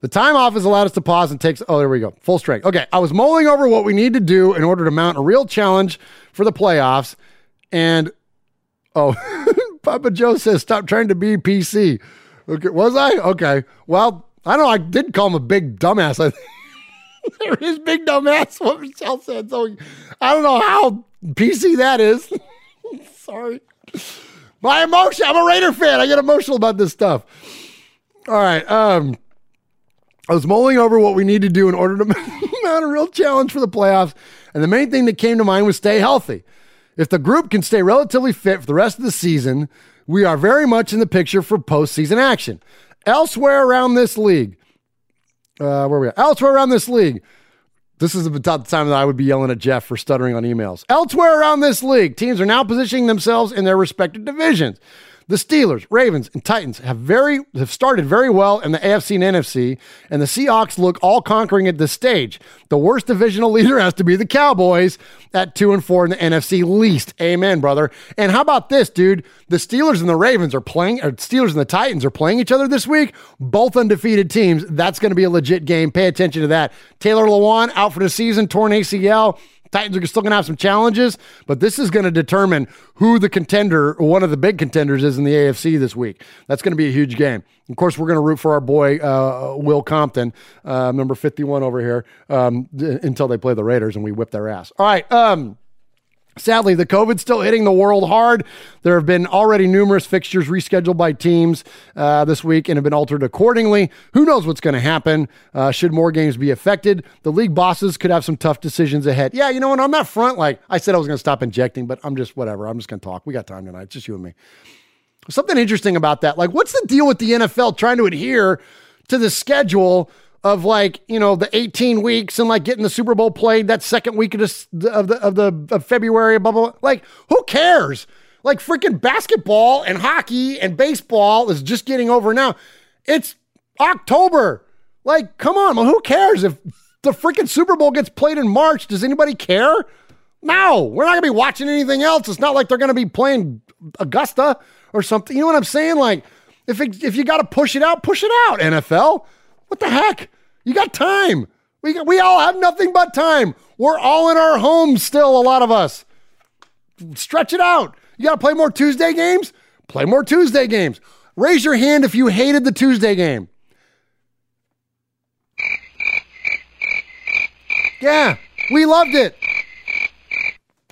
The time off has allowed us to pause and takes. Oh, there we go. Full strength. Okay, I was mulling over what we need to do in order to mount a real challenge for the playoffs, and oh, <laughs> Papa Joe says stop trying to be PC. Okay, was I? Okay. Well, I don't know. I did call him a big dumbass. I <laughs> there is big dumbass. What Michelle said. So I don't know how PC that is. <laughs> Sorry. My emotion. I'm a Raider fan. I get emotional about this stuff. All right. Um, I was mulling over what we need to do in order to <laughs> mount a real challenge for the playoffs, and the main thing that came to mind was stay healthy. If the group can stay relatively fit for the rest of the season, we are very much in the picture for postseason action. Elsewhere around this league, uh, where are we at? Elsewhere around this league, this is about the time that I would be yelling at Jeff for stuttering on emails. Elsewhere around this league, teams are now positioning themselves in their respective divisions. The Steelers, Ravens, and Titans have very have started very well in the AFC and NFC, and the Seahawks look all conquering at this stage. The worst divisional <laughs> leader has to be the Cowboys at two and four in the NFC least. Amen, brother. And how about this, dude? The Steelers and the Ravens are playing, or Steelers and the Titans are playing each other this week. Both undefeated teams. That's going to be a legit game. Pay attention to that. Taylor Lewan out for the season, torn ACL. Titans are still going to have some challenges, but this is going to determine who the contender, one of the big contenders, is in the AFC this week. That's going to be a huge game. Of course, we're going to root for our boy uh, Will Compton, uh, number fifty-one over here, um, until they play the Raiders and we whip their ass. All right. Um, Sadly, the COVID's still hitting the world hard. There have been already numerous fixtures rescheduled by teams uh, this week and have been altered accordingly. Who knows what's going to happen? Uh, should more games be affected? The league bosses could have some tough decisions ahead. Yeah, you know what? On that front, like I said, I was going to stop injecting, but I'm just whatever. I'm just going to talk. We got time tonight. It's just you and me. Something interesting about that. Like, what's the deal with the NFL trying to adhere to the schedule? Of like you know the 18 weeks and like getting the Super Bowl played that second week of the of the of, the, of February blah, blah blah. Like who cares? Like freaking basketball and hockey and baseball is just getting over now. It's October. Like come on well, who cares if the freaking Super Bowl gets played in March? Does anybody care? No we're not gonna be watching anything else. It's not like they're gonna be playing Augusta or something. You know what I'm saying? Like If it, if you got to push it out, push it out. NFL, what the heck? You got time. We we all have nothing but time. We're all in our homes still. A lot of us. Stretch it out. You got to play more Tuesday games. Play more Tuesday games. Raise your hand if you hated the Tuesday game. Yeah, we loved it.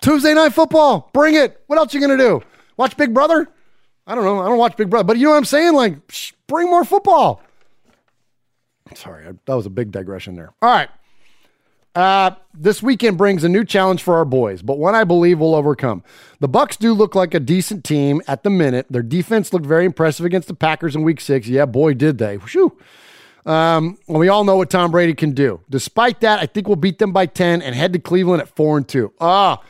Tuesday night football, bring it. What else you gonna do? Watch Big Brother? I don't know. I don't watch Big Brother, but you know what I'm saying? Like, shh, bring more football. Sorry, that was a big digression there. All right. Uh, this weekend brings a new challenge for our boys, but one I believe we'll overcome. The Bucks do look like a decent team at the minute. Their defense looked very impressive against the Packers in Week Six. Yeah, boy, did they! Whew. Um, and we all know what Tom Brady can do. Despite that, I think we'll beat them by ten and head to Cleveland at four and two. Ah,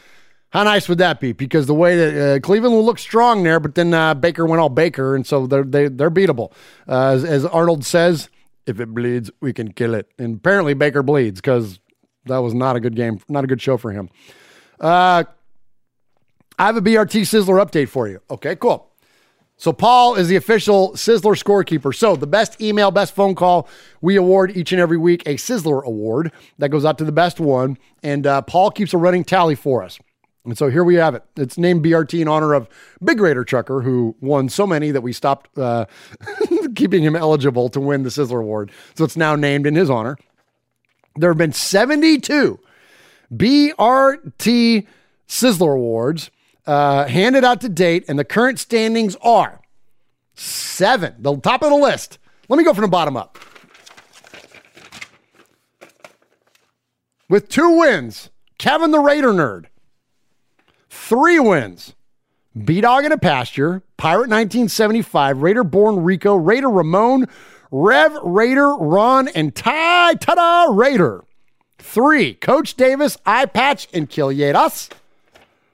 how nice would that be? Because the way that uh, Cleveland will look strong there, but then uh, Baker went all Baker, and so they're they, they're beatable. Uh, as, as Arnold says, if it bleeds, we can kill it. And apparently Baker bleeds because that was not a good game, not a good show for him. Uh, I have a BRT Sizzler update for you. Okay, cool. So Paul is the official Sizzler scorekeeper. So the best email, best phone call, we award each and every week a Sizzler award that goes out to the best one, and uh, Paul keeps a running tally for us. And so here we have it. It's named BRT in honor of Big Raider Trucker, who won so many that we stopped uh, <laughs> keeping him eligible to win the Sizzler Award. So it's now named in his honor. There have been 72 BRT Sizzler Awards uh, handed out to date, and the current standings are seven, the top of the list. Let me go from the bottom up. With two wins, Kevin the Raider Nerd. Three wins, B Dog in a Pasture, Pirate 1975, Raider Born Rico, Raider Ramon, Rev Raider Ron, and Ty Tada Raider. Three, Coach Davis, Eye Patch, and Kilyadas.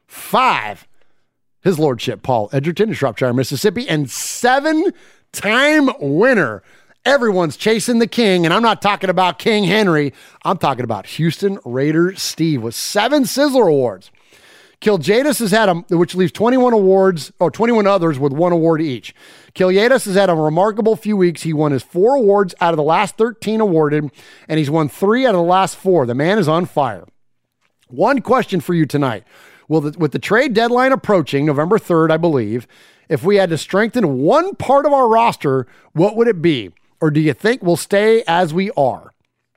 Five, his lordship, Paul Edgerton in Shropshire, Mississippi. And seven time winner. Everyone's chasing the king, and I'm not talking about King Henry. I'm talking about Houston Raider Steve with seven Sizzler Awards. Kiljadis has had, a, which leaves 21 awards, or 21 others with one award each. Kiljadis has had a remarkable few weeks. He won his four awards out of the last 13 awarded, and he's won three out of the last four. The man is on fire. One question for you tonight. Well, with the trade deadline approaching, November 3rd, I believe, if we had to strengthen one part of our roster, what would it be? Or do you think we'll stay as we are?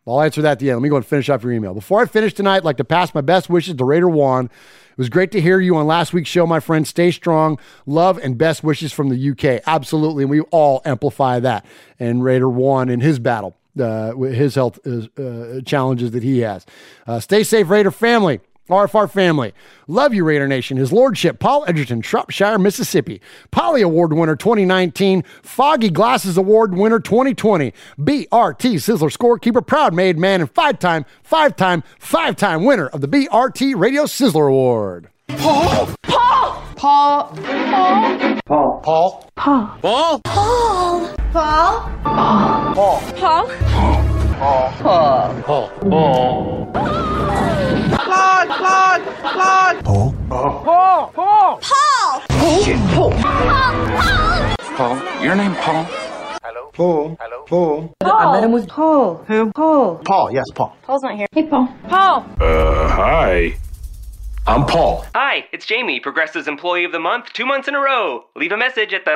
I'll answer that at the end. Let me go and finish off your email. Before I finish tonight, I'd like to pass my best wishes to Raider Juan. It was great to hear you on last week's show, my friend. Stay strong. Love and best wishes from the UK. Absolutely. And we all amplify that. And Raider Juan in his battle, uh, with his health uh, challenges that he has. Uh, stay safe, Raider family. RFR family. Love you, Raider Nation. His Lordship, Paul Edgerton, Shropshire, Mississippi. Polly Award winner 2019. Foggy Glasses Award winner 2020. BRT Sizzler Scorekeeper, proud made man, and five time, five time, five time winner of the BRT Radio Sizzler Award. Paul! Paul! Paul! Paul! Paul. Paul. Paul. Paul. Paul. Paul. Paul. Paul. Paul. Paul. Paul. Claude. Claude. Claude. Paul. Paul. Paul. Paul. Paul. Paul. Paul, your name Paul? Paul. Paul. I met him with Paul. Who? Paul. Paul, yes, Paul. Paul's not here. Hey, Paul. Paul. Uh, hi. I'm Paul. Hi, it's Jamie, Progressive's Employee of the Month, two months in a row. Leave a message at the.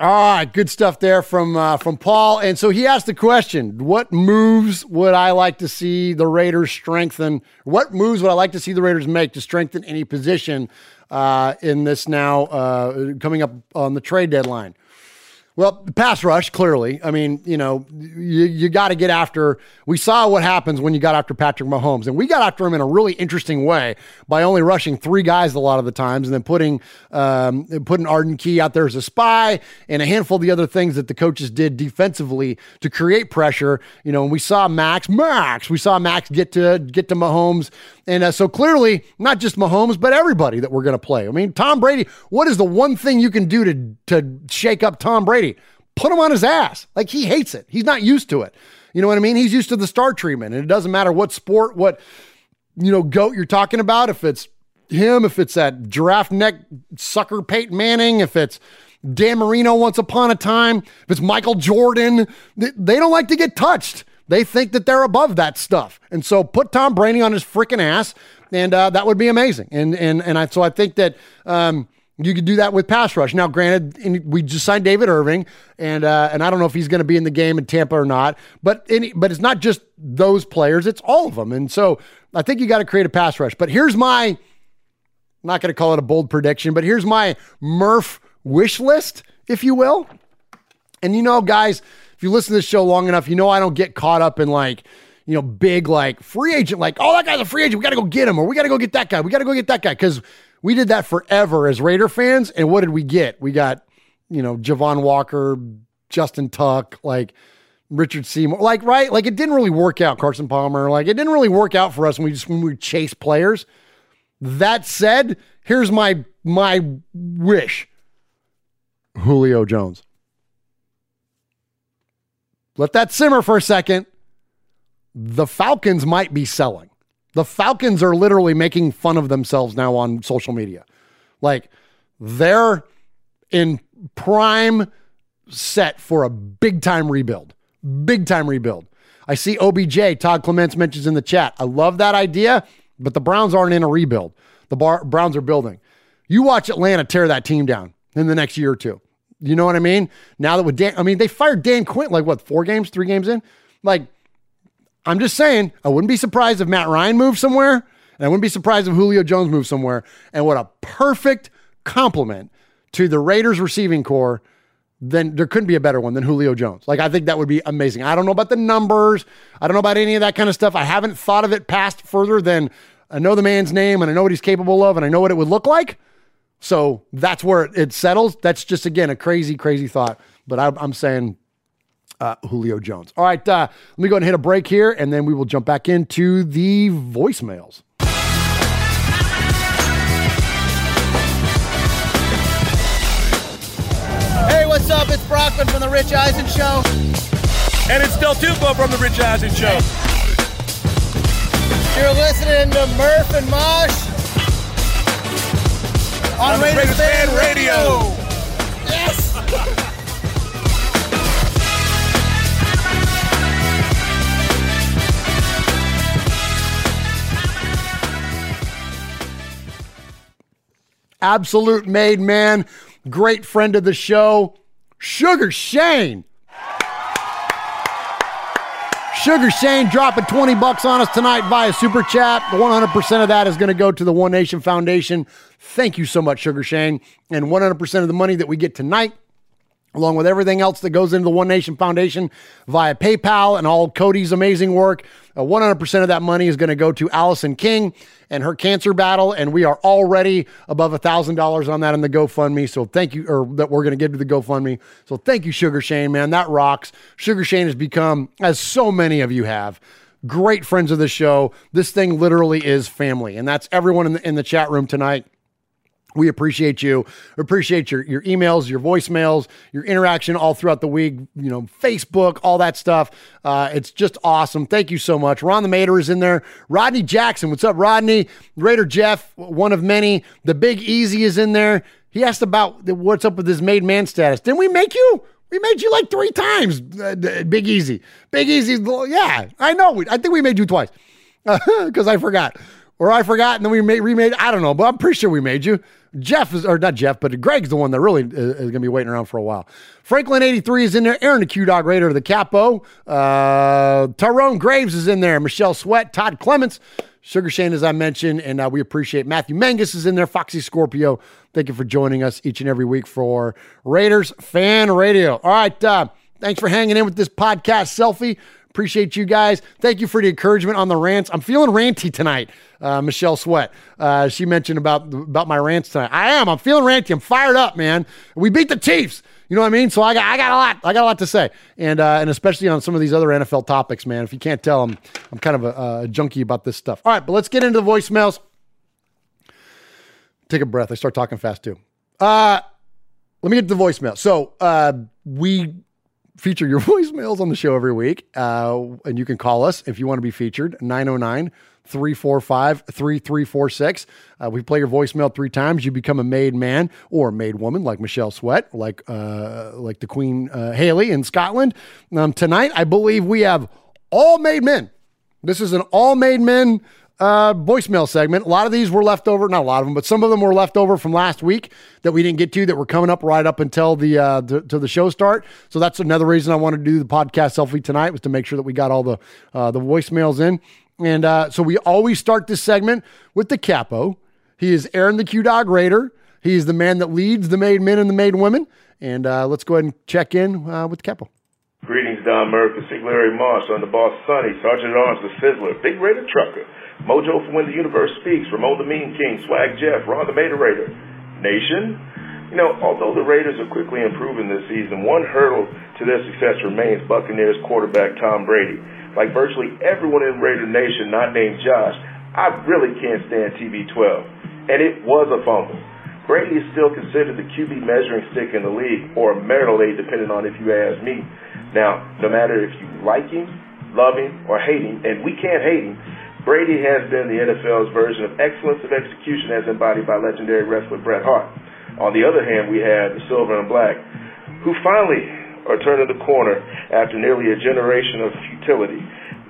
All right, good stuff there from uh, from Paul. And so he asked the question: What moves would I like to see the Raiders strengthen? What moves would I like to see the Raiders make to strengthen any position uh, in this now uh, coming up on the trade deadline? Well, pass rush, clearly. I mean, you know, you, you got to get after. We saw what happens when you got after Patrick Mahomes, and we got after him in a really interesting way by only rushing three guys a lot of the times, and then putting um, putting Arden Key out there as a spy, and a handful of the other things that the coaches did defensively to create pressure. You know, and we saw Max, Max, we saw Max get to get to Mahomes, and uh, so clearly not just Mahomes, but everybody that we're going to play. I mean, Tom Brady. What is the one thing you can do to to shake up Tom Brady? Put him on his ass. Like he hates it. He's not used to it. You know what I mean? He's used to the star treatment. And it doesn't matter what sport, what, you know, goat you're talking about, if it's him, if it's that giraffe neck sucker Peyton Manning, if it's Dan Marino once upon a time, if it's Michael Jordan, they don't like to get touched. They think that they're above that stuff. And so put Tom Brady on his freaking ass, and uh, that would be amazing. And and and I so I think that um, you could do that with pass rush. Now, granted, we just signed David Irving, and uh, and I don't know if he's going to be in the game in Tampa or not. But any, but it's not just those players; it's all of them. And so I think you got to create a pass rush. But here's my, I'm not going to call it a bold prediction, but here's my Murph wish list, if you will. And you know, guys, if you listen to this show long enough, you know I don't get caught up in like you know, big like free agent, like, oh, that guy's a free agent. We got to go get him, or we got to go get that guy. We got to go get that guy. Because we did that forever as Raider fans. And what did we get? We got, you know, Javon Walker, Justin Tuck, like Richard Seymour, like, right? Like it didn't really work out, Carson Palmer. Like it didn't really work out for us when we just when we chase players. That said, here's my my wish. Julio Jones. Let that simmer for a second. The Falcons might be selling. The Falcons are literally making fun of themselves now on social media. Like they're in prime set for a big time rebuild. Big time rebuild. I see OBJ, Todd Clements mentions in the chat. I love that idea, but the Browns aren't in a rebuild. The Bar- Browns are building. You watch Atlanta tear that team down in the next year or two. You know what I mean? Now that with Dan, I mean, they fired Dan Quinn like what, four games, three games in? Like, I'm just saying, I wouldn't be surprised if Matt Ryan moved somewhere, and I wouldn't be surprised if Julio Jones moved somewhere. And what a perfect compliment to the Raiders receiving core. Then there couldn't be a better one than Julio Jones. Like, I think that would be amazing. I don't know about the numbers. I don't know about any of that kind of stuff. I haven't thought of it past further than I know the man's name and I know what he's capable of and I know what it would look like. So that's where it settles. That's just, again, a crazy, crazy thought. But I, I'm saying uh, Julio Jones. All right, uh, let me go ahead and hit a break here, and then we will jump back into the voicemails. Hey, what's up? It's Brockman from The Rich Eisen Show. And it's Del Tufo from The Rich Eisen Show. You're listening to Murph and Mosh on, on Raiders, Raiders Fan Radio. Radio. Yes! <laughs> absolute made man, great friend of the show, Sugar Shane. Sugar Shane dropping 20 bucks on us tonight via Super Chat. 100% of that is going to go to the One Nation Foundation. Thank you so much, Sugar Shane. And 100% of the money that we get tonight along with everything else that goes into the One Nation Foundation via PayPal and all Cody's amazing work. Uh, 100% of that money is going to go to Allison King and her cancer battle, and we are already above $1,000 on that in the GoFundMe. So thank you, or that we're going to give to the GoFundMe. So thank you, Sugar Shane, man. That rocks. Sugar Shane has become, as so many of you have, great friends of the show. This thing literally is family, and that's everyone in the, in the chat room tonight. We appreciate you. Appreciate your your emails, your voicemails, your interaction all throughout the week. You know, Facebook, all that stuff. Uh, it's just awesome. Thank you so much. Ron the Mater is in there. Rodney Jackson, what's up, Rodney? Raider Jeff, one of many. The Big Easy is in there. He asked about the, what's up with his made man status. Didn't we make you? We made you like three times. Uh, Big Easy, Big Easy. Yeah, I know. I think we made you twice <laughs> because uh, I forgot or I forgot and then we made, remade. I don't know, but I'm pretty sure we made you. Jeff is, or not Jeff, but Greg's the one that really is, is going to be waiting around for a while. Franklin eighty three is in there. Aaron the Q Dog Raider the Capo. Uh, Tyrone Graves is in there. Michelle Sweat, Todd Clements. Sugar Shane, as I mentioned, and uh, we appreciate Matthew Mangus is in there. Foxy Scorpio, thank you for joining us each and every week for Raiders Fan Radio. All right, uh, thanks for hanging in with this podcast selfie. Appreciate you guys. Thank you for the encouragement on the rants. I'm feeling ranty tonight. Uh, Michelle Sweat, uh, she mentioned about about my rants tonight. I am. I'm feeling ranty. I'm fired up, man. We beat the Chiefs. You know what I mean? So I got I got a lot. I got a lot to say, and uh, and especially on some of these other NFL topics, man. If you can't tell, I'm I'm kind of a, a junkie about this stuff. All right, but let's get into the voicemails. Take a breath. I start talking fast too. Uh, let me get to the voicemail. So uh, we feature your <laughs> voicemails on the show every week, uh, and you can call us if you want to be featured. 909 345 3346. Uh, we play your voicemail three times. You become a made man or a made woman, like Michelle Sweat, like uh, like the Queen uh, Haley in Scotland. Um, tonight, I believe we have all made men. This is an all made men uh, voicemail segment. A lot of these were left over, not a lot of them, but some of them were left over from last week that we didn't get to that were coming up right up until the uh, the, to the show start. So that's another reason I wanted to do the podcast selfie tonight was to make sure that we got all the uh, the voicemails in. And uh, so we always start this segment with the capo. He is Aaron the Q Dog Raider. He is the man that leads the made men and the made women. And uh, let's go ahead and check in uh, with the capo. Greetings, Don Murphy, Larry Moss, on the boss Sonny, Sergeant at Arms, the Sizzler, Big Raider Trucker, Mojo from When the Universe Speaks, Ramon the Mean King, Swag Jeff, Ron the Mater. Nation, you know, although the Raiders are quickly improving this season, one hurdle to their success remains Buccaneers quarterback Tom Brady. Like virtually everyone in Raider Nation not named Josh, I really can't stand TB12. And it was a fumble. Brady is still considered the QB measuring stick in the league, or a marital aid, depending on if you ask me. Now, no matter if you like him, love him, or hate him, and we can't hate him, Brady has been the NFL's version of excellence of execution as embodied by legendary wrestler Bret Hart. On the other hand, we have the silver and black, who finally are turning the corner after nearly a generation of futility.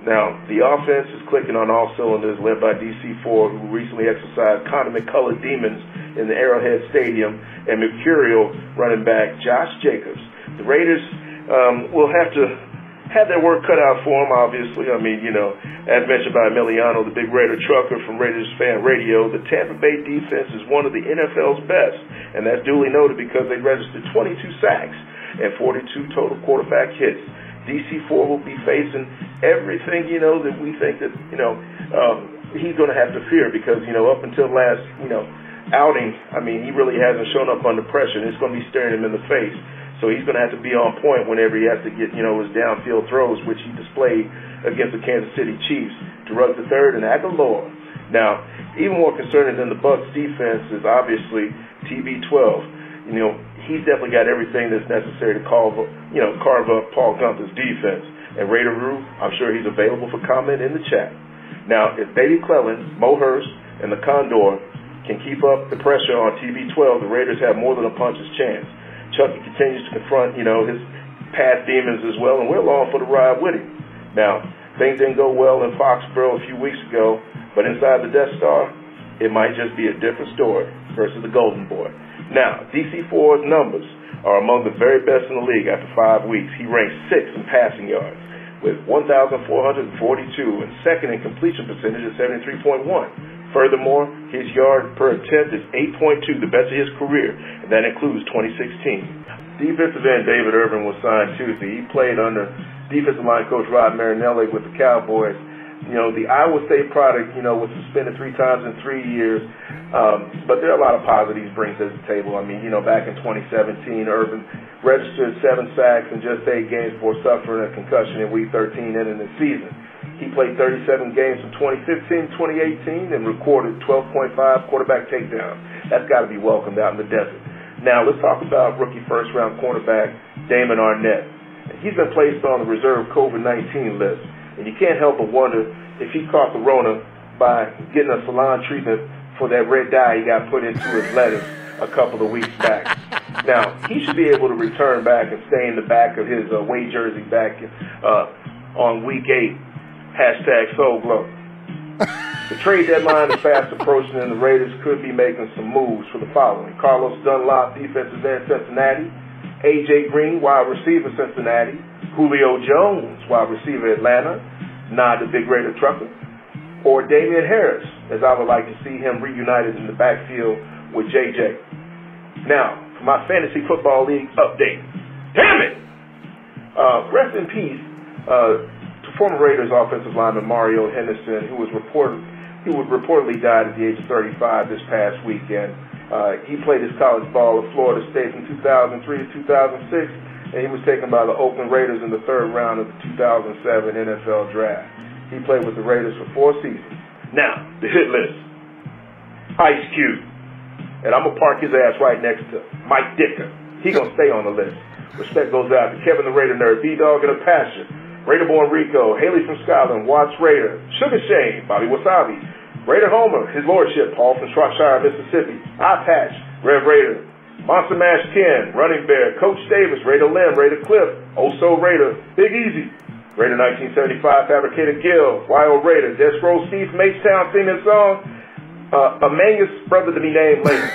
Now, the offense is clicking on all cylinders, led by DC4, who recently exercised condiment colored demons in the Arrowhead Stadium, and mercurial running back Josh Jacobs. The Raiders um, will have to have their work cut out for them, obviously. I mean, you know, as mentioned by Emiliano, the big Raider trucker from Raiders Fan Radio, the Tampa Bay defense is one of the NFL's best, and that's duly noted because they registered 22 sacks and 42 total quarterback hits. DC4 will be facing everything, you know, that we think that, you know, um, he's going to have to fear because, you know, up until last, you know, outing, I mean, he really hasn't shown up under pressure, and it's going to be staring him in the face. So he's going to have to be on point whenever he has to get, you know, his downfield throws, which he displayed against the Kansas City Chiefs. Derug the third and Agholor. Now, even more concerning than the Bucks defense is obviously TB12. You know, he's definitely got everything that's necessary to carve, you know, carve up Paul Guenther's defense. And Raider Roo, I'm sure he's available for comment in the chat. Now, if Baby Clelin, Mo Hurst, and the Condor can keep up the pressure on TB12, the Raiders have more than a puncher's chance. Chucky continues to confront, you know, his past demons as well, and we're along for the ride with him. Now, things didn't go well in Foxborough a few weeks ago, but inside the Death Star, it might just be a different story versus the Golden Boy. Now, DC4's numbers are among the very best in the league after five weeks. He ranks sixth in passing yards with 1,442 and second in completion percentage at 73.1. Furthermore, his yard per attempt is 8.2, the best of his career, and that includes 2016. Defensive end David Irving was signed Tuesday. He played under defensive line coach Rod Marinelli with the Cowboys. You know, the Iowa State product, you know, was suspended three times in three years. Um, but there are a lot of positives brings to the table. I mean, you know, back in 2017, Irving registered seven sacks in just eight games before suffering a concussion in Week 13 ending the season. He played 37 games from 2015 2018 and recorded 12.5 quarterback takedowns. That's got to be welcomed out in the desert. Now, let's talk about rookie first round cornerback Damon Arnette. He's been placed on the reserve COVID 19 list, and you can't help but wonder if he caught the Rona by getting a salon treatment for that red dye he got put into his lettuce a couple of weeks back. Now, he should be able to return back and stay in the back of his uh, away jersey back uh, on week eight Hashtag Soul Glow. The trade deadline is fast approaching, and the Raiders could be making some moves for the following: Carlos Dunlap, defensive end, Cincinnati; AJ Green, wide receiver, Cincinnati; Julio Jones, wide receiver, Atlanta; Nod the Big Raider Trucker; or Damien Harris, as I would like to see him reunited in the backfield with JJ. Now, for my fantasy football league update. Damn it! Uh, rest in peace uh, former Raiders offensive lineman Mario Henderson, who was reported he would reportedly died at the age of 35 this past weekend. Uh, he played his college ball at Florida State from 2003 to 2006, and he was taken by the Oakland Raiders in the third round of the 2007 NFL Draft. He played with the Raiders for four seasons. Now, the hit list. Ice Cube. And I'm to park his ass right next to Mike Dicker. He to stay on the list. Respect goes out to Kevin the Raider Nerd, B-Dog and a Passion, Raider Born Rico, Haley from Scotland, Watts Raider, Sugar Shane, Bobby Wasabi, Raider Homer, His Lordship, Paul from Shropshire, Mississippi, Eye Patch, Rev Raider, Monster Mash Ken, Running Bear, Coach Davis, Raider Lim, Raider Cliff, Oso Raider, Big Easy, Raider 1975, Fabricator Gill, Wild Raider, Row Steve, Town, sing this song, uh, Amangus, brother to be named later,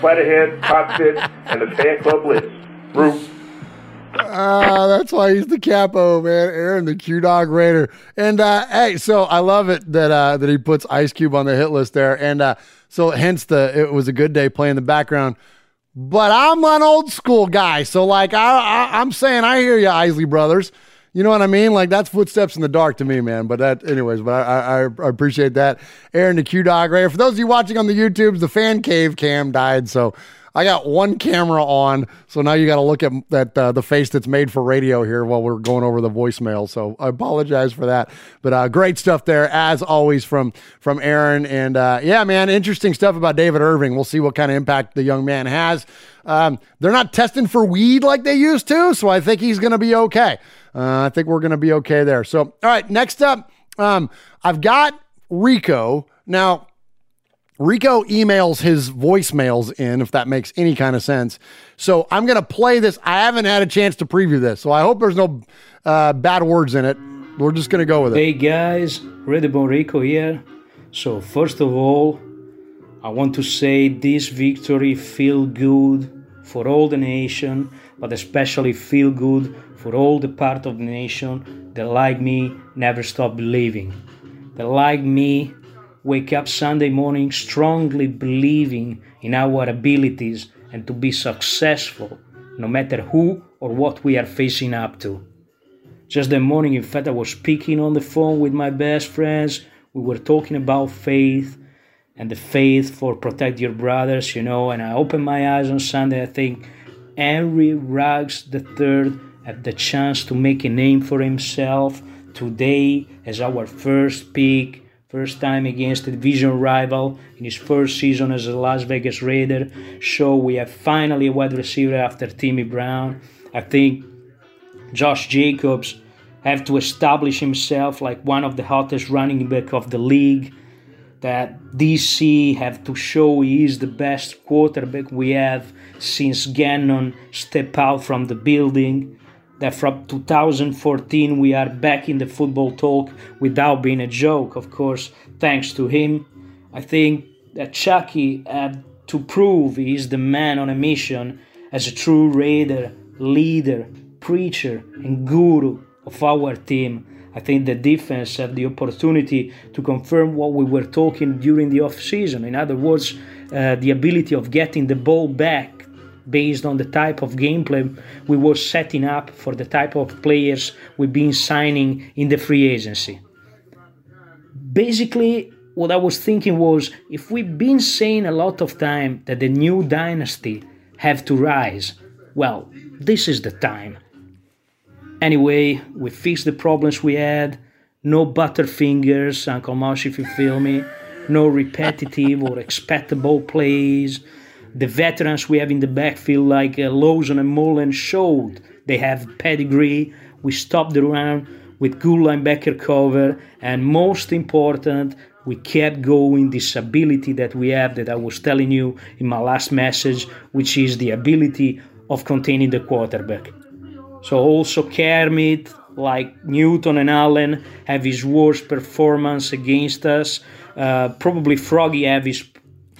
Splatterhead, Hot Fit, and the Fan Club List. Bruce. Uh, that's why he's the capo, man. Aaron, the Q Dog Raider. And uh, hey, so I love it that uh, that he puts Ice Cube on the hit list there. And uh, so hence the it was a good day playing the background. But I'm an old school guy, so like I, I I'm saying I hear you, Isley Brothers. You know what I mean? Like that's footsteps in the dark to me, man. But that, anyways, but I, I, I appreciate that. Aaron, the Q Dog Raider. For those of you watching on the YouTubes, the fan cave cam died, so I got one camera on, so now you got to look at that uh, the face that's made for radio here while we're going over the voicemail. So I apologize for that, but uh, great stuff there as always from from Aaron. And uh, yeah, man, interesting stuff about David Irving. We'll see what kind of impact the young man has. Um, they're not testing for weed like they used to, so I think he's going to be okay. Uh, I think we're going to be okay there. So, all right, next up, um, I've got Rico now. Rico emails his voicemails in, if that makes any kind of sense. So I'm going to play this. I haven't had a chance to preview this, so I hope there's no uh, bad words in it. We're just going to go with it. Hey guys, ready, Redbone Rico here. So first of all, I want to say this victory feel good for all the nation, but especially feel good for all the part of the nation that like me never stop believing. That like me wake up Sunday morning strongly believing in our abilities and to be successful no matter who or what we are facing up to. Just the morning, in fact, I was speaking on the phone with my best friends. We were talking about faith and the faith for protect your brothers, you know. And I opened my eyes on Sunday. I think Henry Ruggs III had the chance to make a name for himself today as our first pick First time against a division rival in his first season as a Las Vegas Raider. So we have finally a wide receiver after Timmy Brown. I think Josh Jacobs have to establish himself like one of the hottest running back of the league. That DC have to show he is the best quarterback we have since Gannon stepped out from the building that from 2014 we are back in the football talk without being a joke, of course, thanks to him. I think that Chucky had to prove he is the man on a mission as a true raider, leader, preacher, and guru of our team. I think the defense had the opportunity to confirm what we were talking during the off season. In other words, uh, the ability of getting the ball back based on the type of gameplay we were setting up for the type of players we've been signing in the free agency. Basically, what I was thinking was if we've been saying a lot of time that the new dynasty have to rise, well, this is the time. Anyway, we fixed the problems we had. No butterfingers, Uncle Mosh, if you feel me. No repetitive or expectable plays the veterans we have in the backfield, like uh, Lawson and Mullen, showed they have pedigree. We stopped the run with good linebacker cover, and most important, we kept going this ability that we have that I was telling you in my last message, which is the ability of containing the quarterback. So also Kermit, like Newton and Allen have his worst performance against us. Uh, probably Froggy have his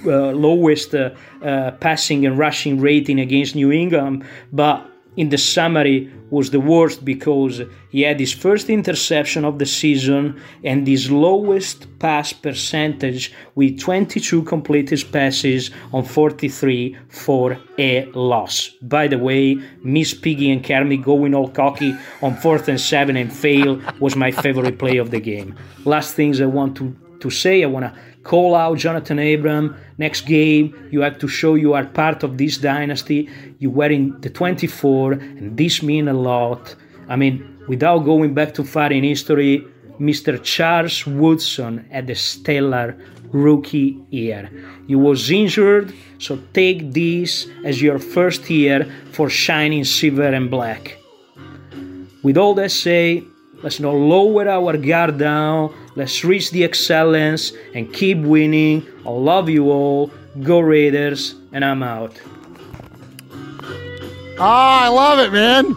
lowest uh, uh, passing and rushing rating against New England, but in the summary was the worst because he had his first interception of the season and his lowest pass percentage with 22 completed passes on 43 for a loss. By the way, Miss Piggy and Kermit going all cocky on fourth and seven and fail was my favorite play of the game. Last things I want to, to say, I want to call out Johnathan Abram. Next game, you have to show you are part of this dynasty. You were in the 24, and this mean a lot. I mean, without going back too far in history, Mr. Charles Woodson had a stellar rookie year. He was injured, so take this as your first year for shining silver and black. With all that said, let's not lower our guard down Let's reach the excellence and keep winning. I love you all. Go Raiders, and I'm out. Ah, I love it, man.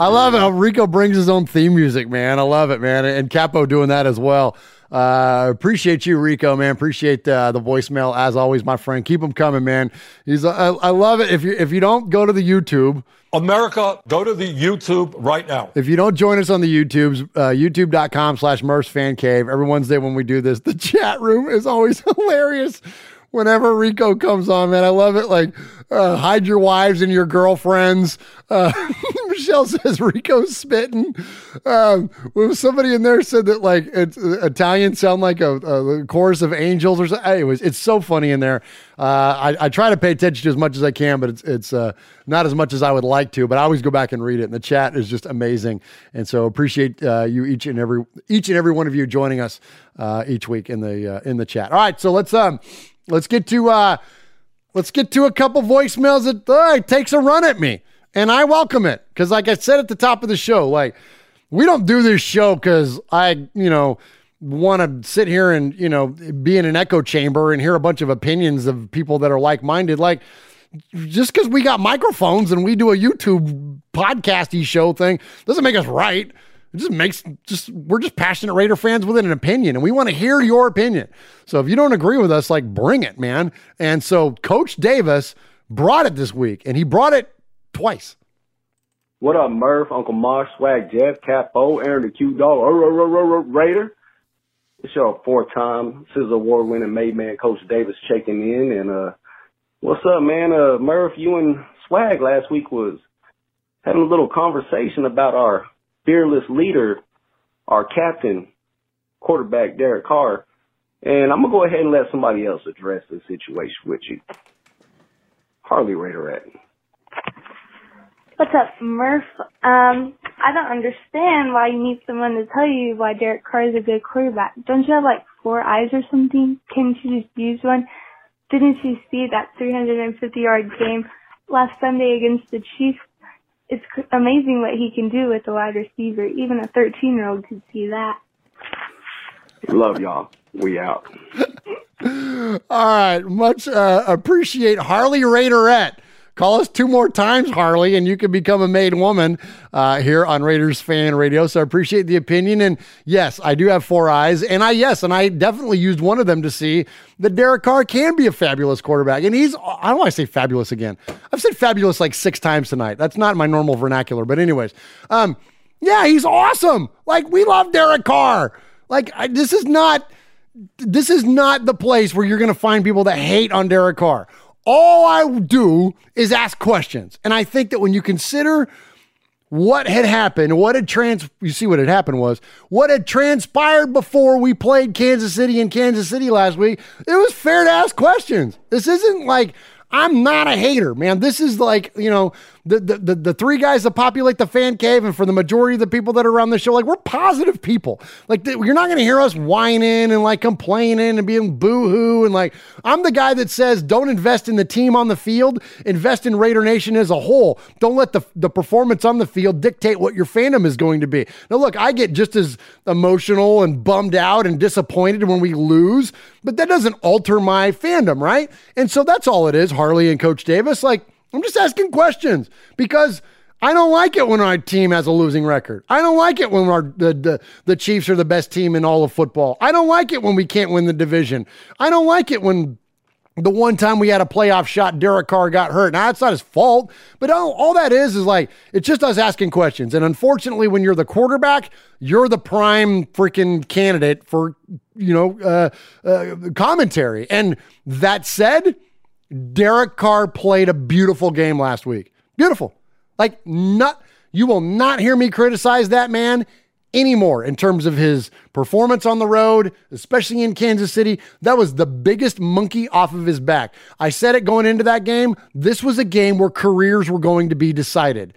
I love it Rico brings his own theme music, man. I love it, man. And Capo doing that as well. Uh, appreciate you, Rico, man. Appreciate uh, the voicemail as always, my friend. Keep them coming, man. He's I, I love it. If you if you don't go to the YouTube, America, go to the YouTube right now. If you don't join us on the YouTubes, uh, youtube.com slash Murph's Fan Cave. Every Wednesday when we do this, the chat room is always <laughs> hilarious whenever Rico comes on, man. I love it. Like, uh, hide your wives and your girlfriends. Uh, <laughs> Michelle says Rico's spitting. Um, somebody in there said that like it's, uh, Italian sound like a, a, chorus of angels or something. Anyways, it's so funny in there. Uh, I, I, try to pay attention to as much as I can, but it's it's uh, not as much as I would like to. But I always go back and read it, and the chat is just amazing. And so appreciate uh, you each and every each and every one of you joining us each week in the in the chat. All right, so let's um let's get to uh let's get to a couple voicemails that uh, takes a run at me. And i welcome it. Because like i said at the top of the show like we don't do this show because i you know want to sit here and you know be in an echo chamber and hear a bunch of opinions of people that are like-minded. Like just because we got microphones and we do a youtube podcasty show thing doesn't make us right it just makes just we're just passionate Raider fans with an opinion, and we want to hear your opinion. So if you don't agree with us, like bring it, man. And so Coach Davis brought it this week, and he brought it twice. What up, Murph, Uncle Mosh, Swag, Jeff, Capo, Aaron the Q Dog, Raider. It's your fourth time Sizzle Award winning made man Coach Davis checking in, and uh, what's up, man? Uh, Murph, you and Swag last week was having a little conversation about our fearless leader, our captain, quarterback Derek Carr. And I'm gonna go ahead and let somebody else address the situation with you. Harley Raiderette. What's up, Murph? Um, I don't understand why you need someone to tell you why Derek Carr is a good quarterback. Don't you have like four eyes or something? Can't you just use one? Didn't you see that 350 yard game last Sunday against the Chiefs it's amazing what he can do with a wide receiver. Even a 13 year old could see that. Love y'all. We out. <laughs> All right. Much uh, appreciate Harley Raiderette Call us two more times, Harley, and you can become a made woman uh, here on Raiders Fan Radio. So I appreciate the opinion. And yes, I do have four eyes. And I, yes, and I definitely used one of them to see that Derek Carr can be a fabulous quarterback. And he's, I don't want to say fabulous again. I've said fabulous like six times tonight. That's not my normal vernacular. But, anyways, um, yeah, he's awesome. Like, we love Derek Carr. Like, I, this is not. This is not the place where you're going to find people that hate on Derek Carr all I do is ask questions. And I think that when you consider what had happened, what had trans you see what had happened was what had transpired before we played Kansas City in Kansas City last week, it was fair to ask questions. This isn't like I'm not a hater, man. This is like, you know, the, the, the, the, three guys that populate the fan cave, and for the majority of the people that are around the show, like, we're positive people. Like, the, you're not going to hear us whining and like complaining and being boo hoo. And like, I'm the guy that says, don't invest in the team on the field, invest in Raider Nation as a whole. Don't let the, the performance on the field dictate what your fandom is going to be. Now, look, I get just as emotional and bummed out and disappointed when we lose, but that doesn't alter my fandom, right? And so that's all it is, Harley and Coach Davis. Like, I'm just asking questions because I don't like it when our team has a losing record. I don't like it when our the, the the Chiefs are the best team in all of football. I don't like it when we can't win the division. I don't like it when the one time we had a playoff shot, Derek Carr got hurt. Now that's not his fault, but all, all that is is like it's just us asking questions. And unfortunately, when you're the quarterback, you're the prime freaking candidate for you know uh, uh, commentary. And that said, Derek Carr played a beautiful game last week. Beautiful, like not. You will not hear me criticize that man anymore in terms of his performance on the road, especially in Kansas City. That was the biggest monkey off of his back. I said it going into that game. This was a game where careers were going to be decided.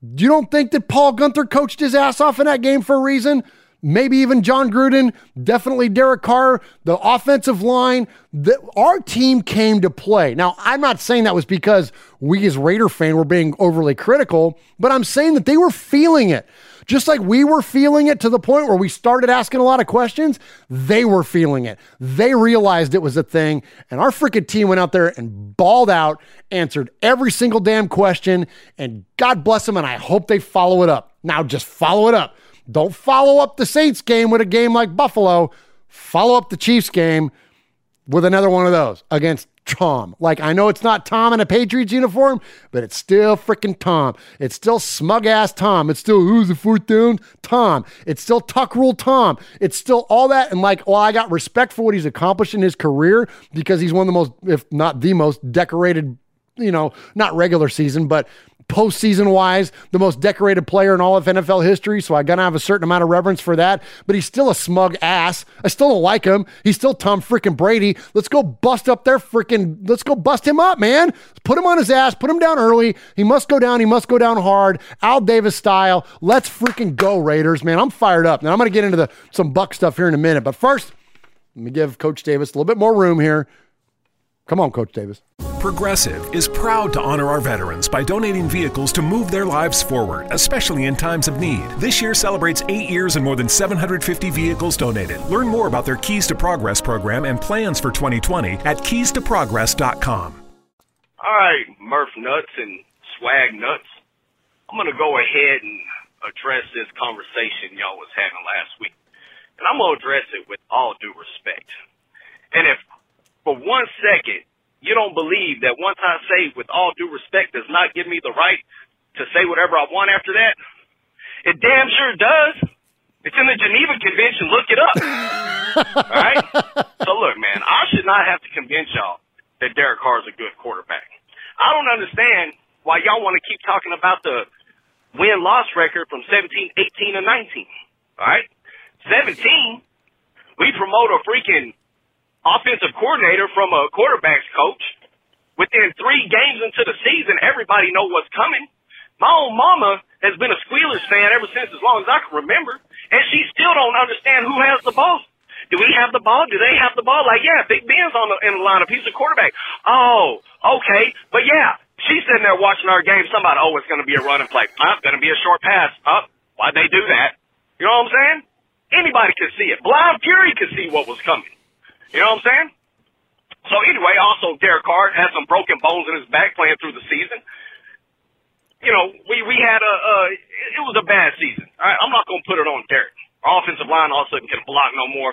You don't think that Paul Guenther coached his ass off in that game for a reason? Maybe even Jon Gruden, definitely Derek Carr, the offensive line. The, our team came to play. Now, I'm not saying that was because we as Raider fan were being overly critical, but I'm saying that they were feeling it. Just like we were feeling it to the point where we started asking a lot of questions, they were feeling it. They realized it was a thing, and our freaking team went out there and balled out, answered every single damn question, and God bless them, and I hope they follow it up. Now, just follow it up. Don't follow up the Saints game with a game like Buffalo. Follow up the Chiefs game with another one of those against Tom. Like, I know it's not Tom in a Patriots uniform, but it's still freaking Tom. It's still smug ass Tom. It's still who's the fourth down? Tom. It's still Tuck Rule Tom. It's still all that. And like, well, I got respect for what he's accomplished in his career because he's one of the most, if not the most decorated, you know, not regular season, but postseason wise, the most decorated player in all of NFL history. So I gotta have a certain amount of reverence for that. But he's still a smug ass. I still don't like him. He's still Tom freaking Brady. Let's go bust up their freaking. Let's go bust him up, man. Put him on his ass. Put him down early. He must go down. He must go down hard. Al Davis style. Let's freaking go Raiders, man. I'm fired up. Now I'm gonna get into the some Buck stuff here in a minute. But first, let me give Coach Davis a little bit more room here. Come on, Coach Davis. Progressive is proud to honor our veterans by donating vehicles to move their lives forward, especially in times of need. This year celebrates eight years and more than 750 vehicles donated. Learn more about their Keys to Progress program and plans for 2020 at keystoprogress.com. All right, Murph Nuts and Swag Nuts. I'm going to go ahead and address this conversation y'all was having last week. And I'm going to address it with all due respect. And if for one second you don't believe that once I say with all due respect does not give me the right to say whatever I want after that, it damn sure does. It's in the Geneva Convention. Look it up. <laughs> all right? So look, man, I should not have to convince y'all that Derek Carr is a good quarterback. I don't understand why y'all want to keep talking about the win-loss record from 17, 18, and 19. All right? 17, we promote a freaking offensive coordinator from a quarterbacks coach. Within three games into the season, everybody know what's coming. My own mama has been a Squealers fan ever since as long as I can remember, and she still don't understand who has the ball. Do we have the ball? Do they have the ball? Like, yeah, Big Ben's on the in the lineup. He's a quarterback. Oh, okay, but yeah, she's sitting there watching our game. Somebody, oh, it's going to be a running play. Uh, oh, going to be a short pass. Oh, why'd they do that? You know what I'm saying? Anybody could see it. Blind Fury could see what was coming. You know what I'm saying? So anyway, also Derek Carr had some broken bones in his back playing through the season. You know, we we had a uh, it was a bad season. Right, I'm not gonna put it on Derek. Our offensive line all of a sudden can block no more.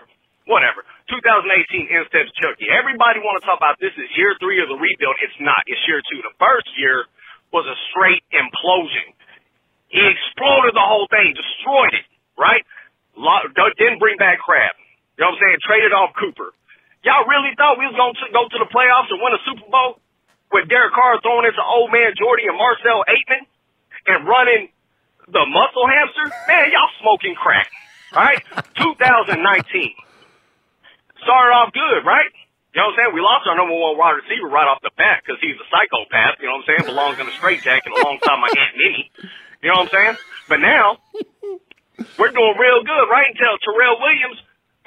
Whatever. 2018 instead of Chucky. Everybody want to talk about this is year three of the rebuild. It's not. It's year two. The first year was a straight implosion. He exploded the whole thing, destroyed it. Right? Didn't bring back Crab. You know what I'm saying? Traded off Cooper. Y'all really thought we was going to go to the playoffs and win a Super Bowl with Derek Carr throwing into old man Jordy and Marcel Ateman and running the muscle hamster? Man, y'all smoking crack. All right? <laughs> 2019. Started off good, right? You know what I'm saying? We lost our number one wide receiver right off the bat because he's a psychopath. You know what I'm saying? Belongs in a straitjacket alongside my Aunt Minnie. You know what I'm saying? But now, we're doing real good, right? Until Tyrell Williams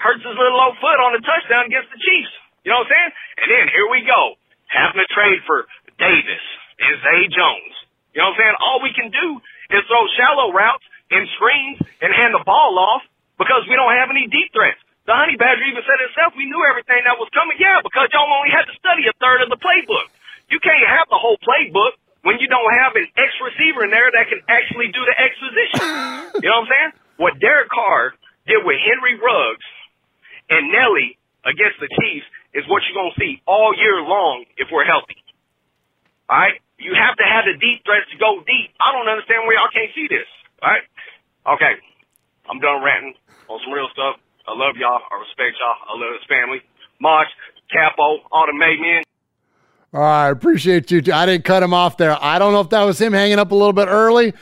hurts his little old foot on a touchdown against the Chiefs. You know what I'm saying? And then here we go, having to trade for Davis and Zay Jones. You know what I'm saying? All we can do is throw shallow routes and screens and hand the ball off because we don't have any deep threats. The Honey Badger even said itself, we knew everything that was coming. Yeah, because y'all only had to study a third of the playbook. You can't have the whole playbook when you don't have an X receiver in there that can actually do the exposition. you know what I'm saying? What Derek Carr did with Henry Ruggs and Nelly against the Chiefs is what you're going to see all year long if we're healthy. All right? You have to have the deep threats to go deep. I don't understand why y'all can't see this. All right? Okay. I'm done ranting on some real stuff. I love y'all. I respect y'all. I love this family. March, Capo, all the made men. All right, appreciate you. I didn't cut him off there. I don't know if that was him hanging up a little bit early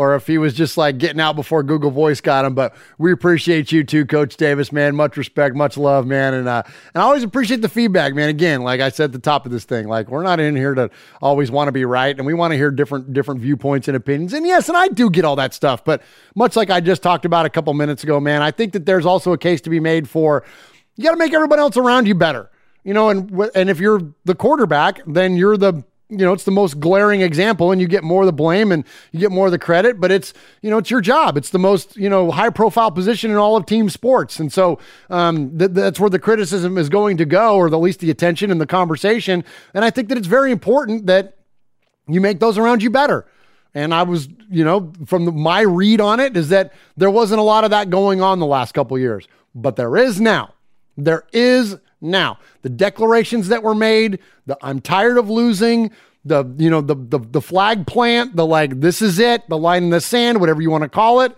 or if he was just like getting out before Google Voice got him. But we appreciate you too, Coach Davis, man. Much respect, much love, man. And uh, and I always appreciate the feedback, man. Again, like I said at the top of this thing, like we're not in here to always want to be right, and we want to hear different different viewpoints and opinions. And yes, and I do get all that stuff. But much like I just talked about a couple minutes ago, man, I think that there's also a case to be made for you got to make everybody else around you better. You know, and and if you're the quarterback, then you're the you know, it's the most glaring example and you get more of the blame and you get more of the credit, but it's, you know, it's your job. It's the most, you know, high profile position in all of team sports. And so um, th- that's where the criticism is going to go, or at least the attention and the conversation. And I think that it's very important that you make those around you better. And I was, you know, from the, my read on it is that there wasn't a lot of that going on the last couple years, but there is now. There is now. The declarations that were made, the I'm tired of losing, the you know the the, the flag plant, the like this is it, the line in the sand, whatever you want to call it.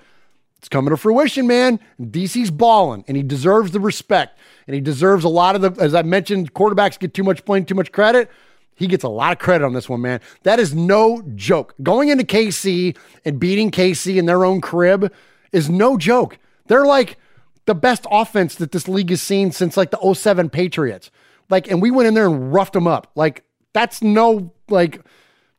It's coming to fruition, man. DC's balling, and he deserves the respect, and he deserves a lot of the. As I mentioned, quarterbacks get too much blame, too much credit. He gets a lot of credit on this one, man. That is no joke. Going into KC and beating KC in their own crib is no joke. They're like the best offense that this league has seen since like the 07 Patriots. Like, and we went in there and roughed them up. Like, that's no, like,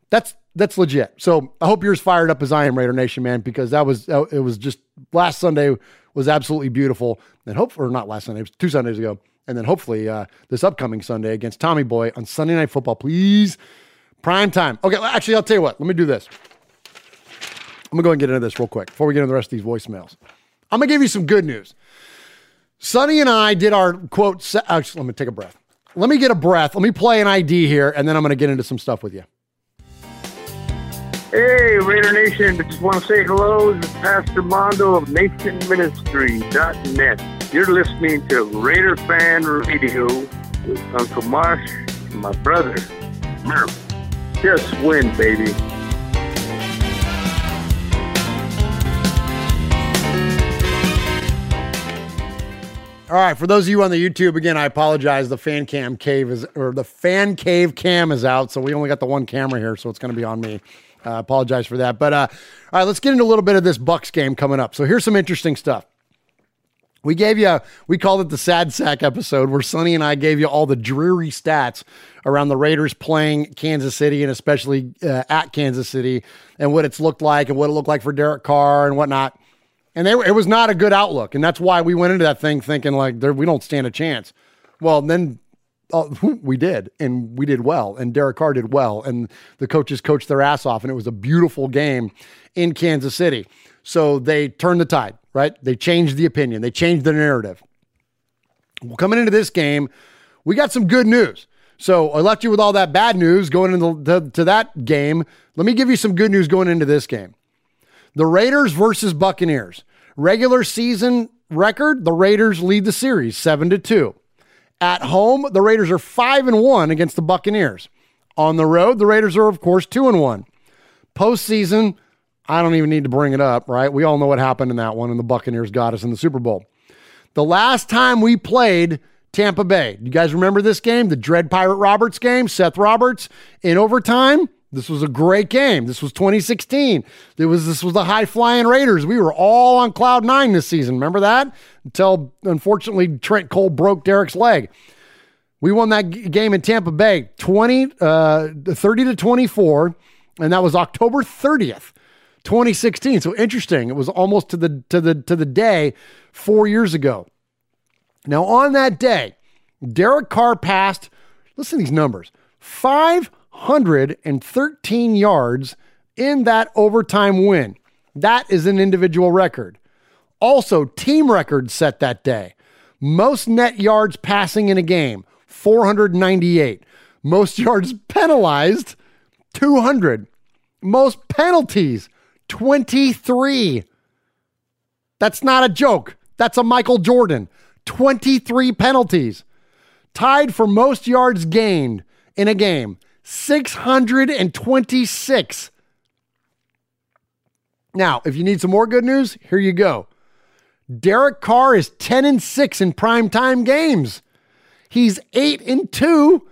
that's that's legit. So I hope you're as fired up as I am, Raider Nation, man, because that was it was just last Sunday was absolutely beautiful. And hope or not last Sunday, it was two Sundays ago. And then hopefully uh, this upcoming Sunday against Tommy Boy on Sunday Night Football, please. Prime time. Okay, actually, I'll tell you what. Let me do this. I'm gonna go and get into this real quick before we get into the rest of these voicemails. I'm gonna give you some good news. Sonny and I did our quote. Se- actually, let me take a breath. Let me get a breath. Let me play an ID here, and then I'm gonna get into some stuff with you. Hey, Raider Nation. Just want to say hello. This is Pastor Mondo of NationMinistry.net. You're listening to Raider Fan Radio with Uncle Marsh and my brother, Murph. Just win, baby. All right, for those of you on the YouTube, again, I apologize. The fan cam cave is, or the fan cave cam is out, so we only got the one camera here, so it's going to be on me. I uh, apologize for that. But uh, all right, let's get into a little bit of this Bucks game coming up. So here's some interesting stuff. We gave you, we called it the sad sack episode, where Sonny and I gave you all the dreary stats around the Raiders playing Kansas City and especially uh, at Kansas City and what it's looked like and what it looked like for Derek Carr and whatnot. And they, it was not a good outlook. And that's why we went into that thing thinking like we don't stand a chance. Well, then uh, <laughs> we did, and we did well, and Derek Carr did well, and the coaches coached their ass off, and it was a beautiful game in Kansas City. So they turned the tide, right? They changed the opinion, they changed the narrative. Well, coming into this game, we got some good news. So I left you with all that bad news going into the, to, to that game. Let me give you some good news going into this game. The Raiders versus Buccaneers. Regular season record, the Raiders lead the series 7 to 2. At home, the Raiders are 5 and 1 against the Buccaneers. On the road, the Raiders are of course 2 and 1. Postseason, I don't even need to bring it up, right? We all know what happened in that one and the Buccaneers got us in the Super Bowl. The last time we played Tampa Bay, you guys remember this game? The Dread Pirate Roberts game, Seth Roberts in overtime? This was a great game. This was 2016. It was this was the high flying Raiders. We were all on cloud nine this season. Remember that? Until unfortunately Trent Cole broke Derek's leg. We won that g- game in Tampa Bay 20 uh, 30 to 24 and that was October 30th. 2016. So interesting. It was almost to the to the to the day 4 years ago. Now on that day, Derek Carr passed listen to these numbers. 5 113 yards in that overtime win. That is an individual record. Also, team record set that day. Most net yards passing in a game, 498. Most yards <laughs> penalized, 200. most penalties 23. That's not a joke. That's a Michael Jordan. 23 penalties. Tied for most yards gained in a game 626. Now, if you need some more good news, here you go. Derek Carr is 10 and 6 in primetime games. He's 8 and 2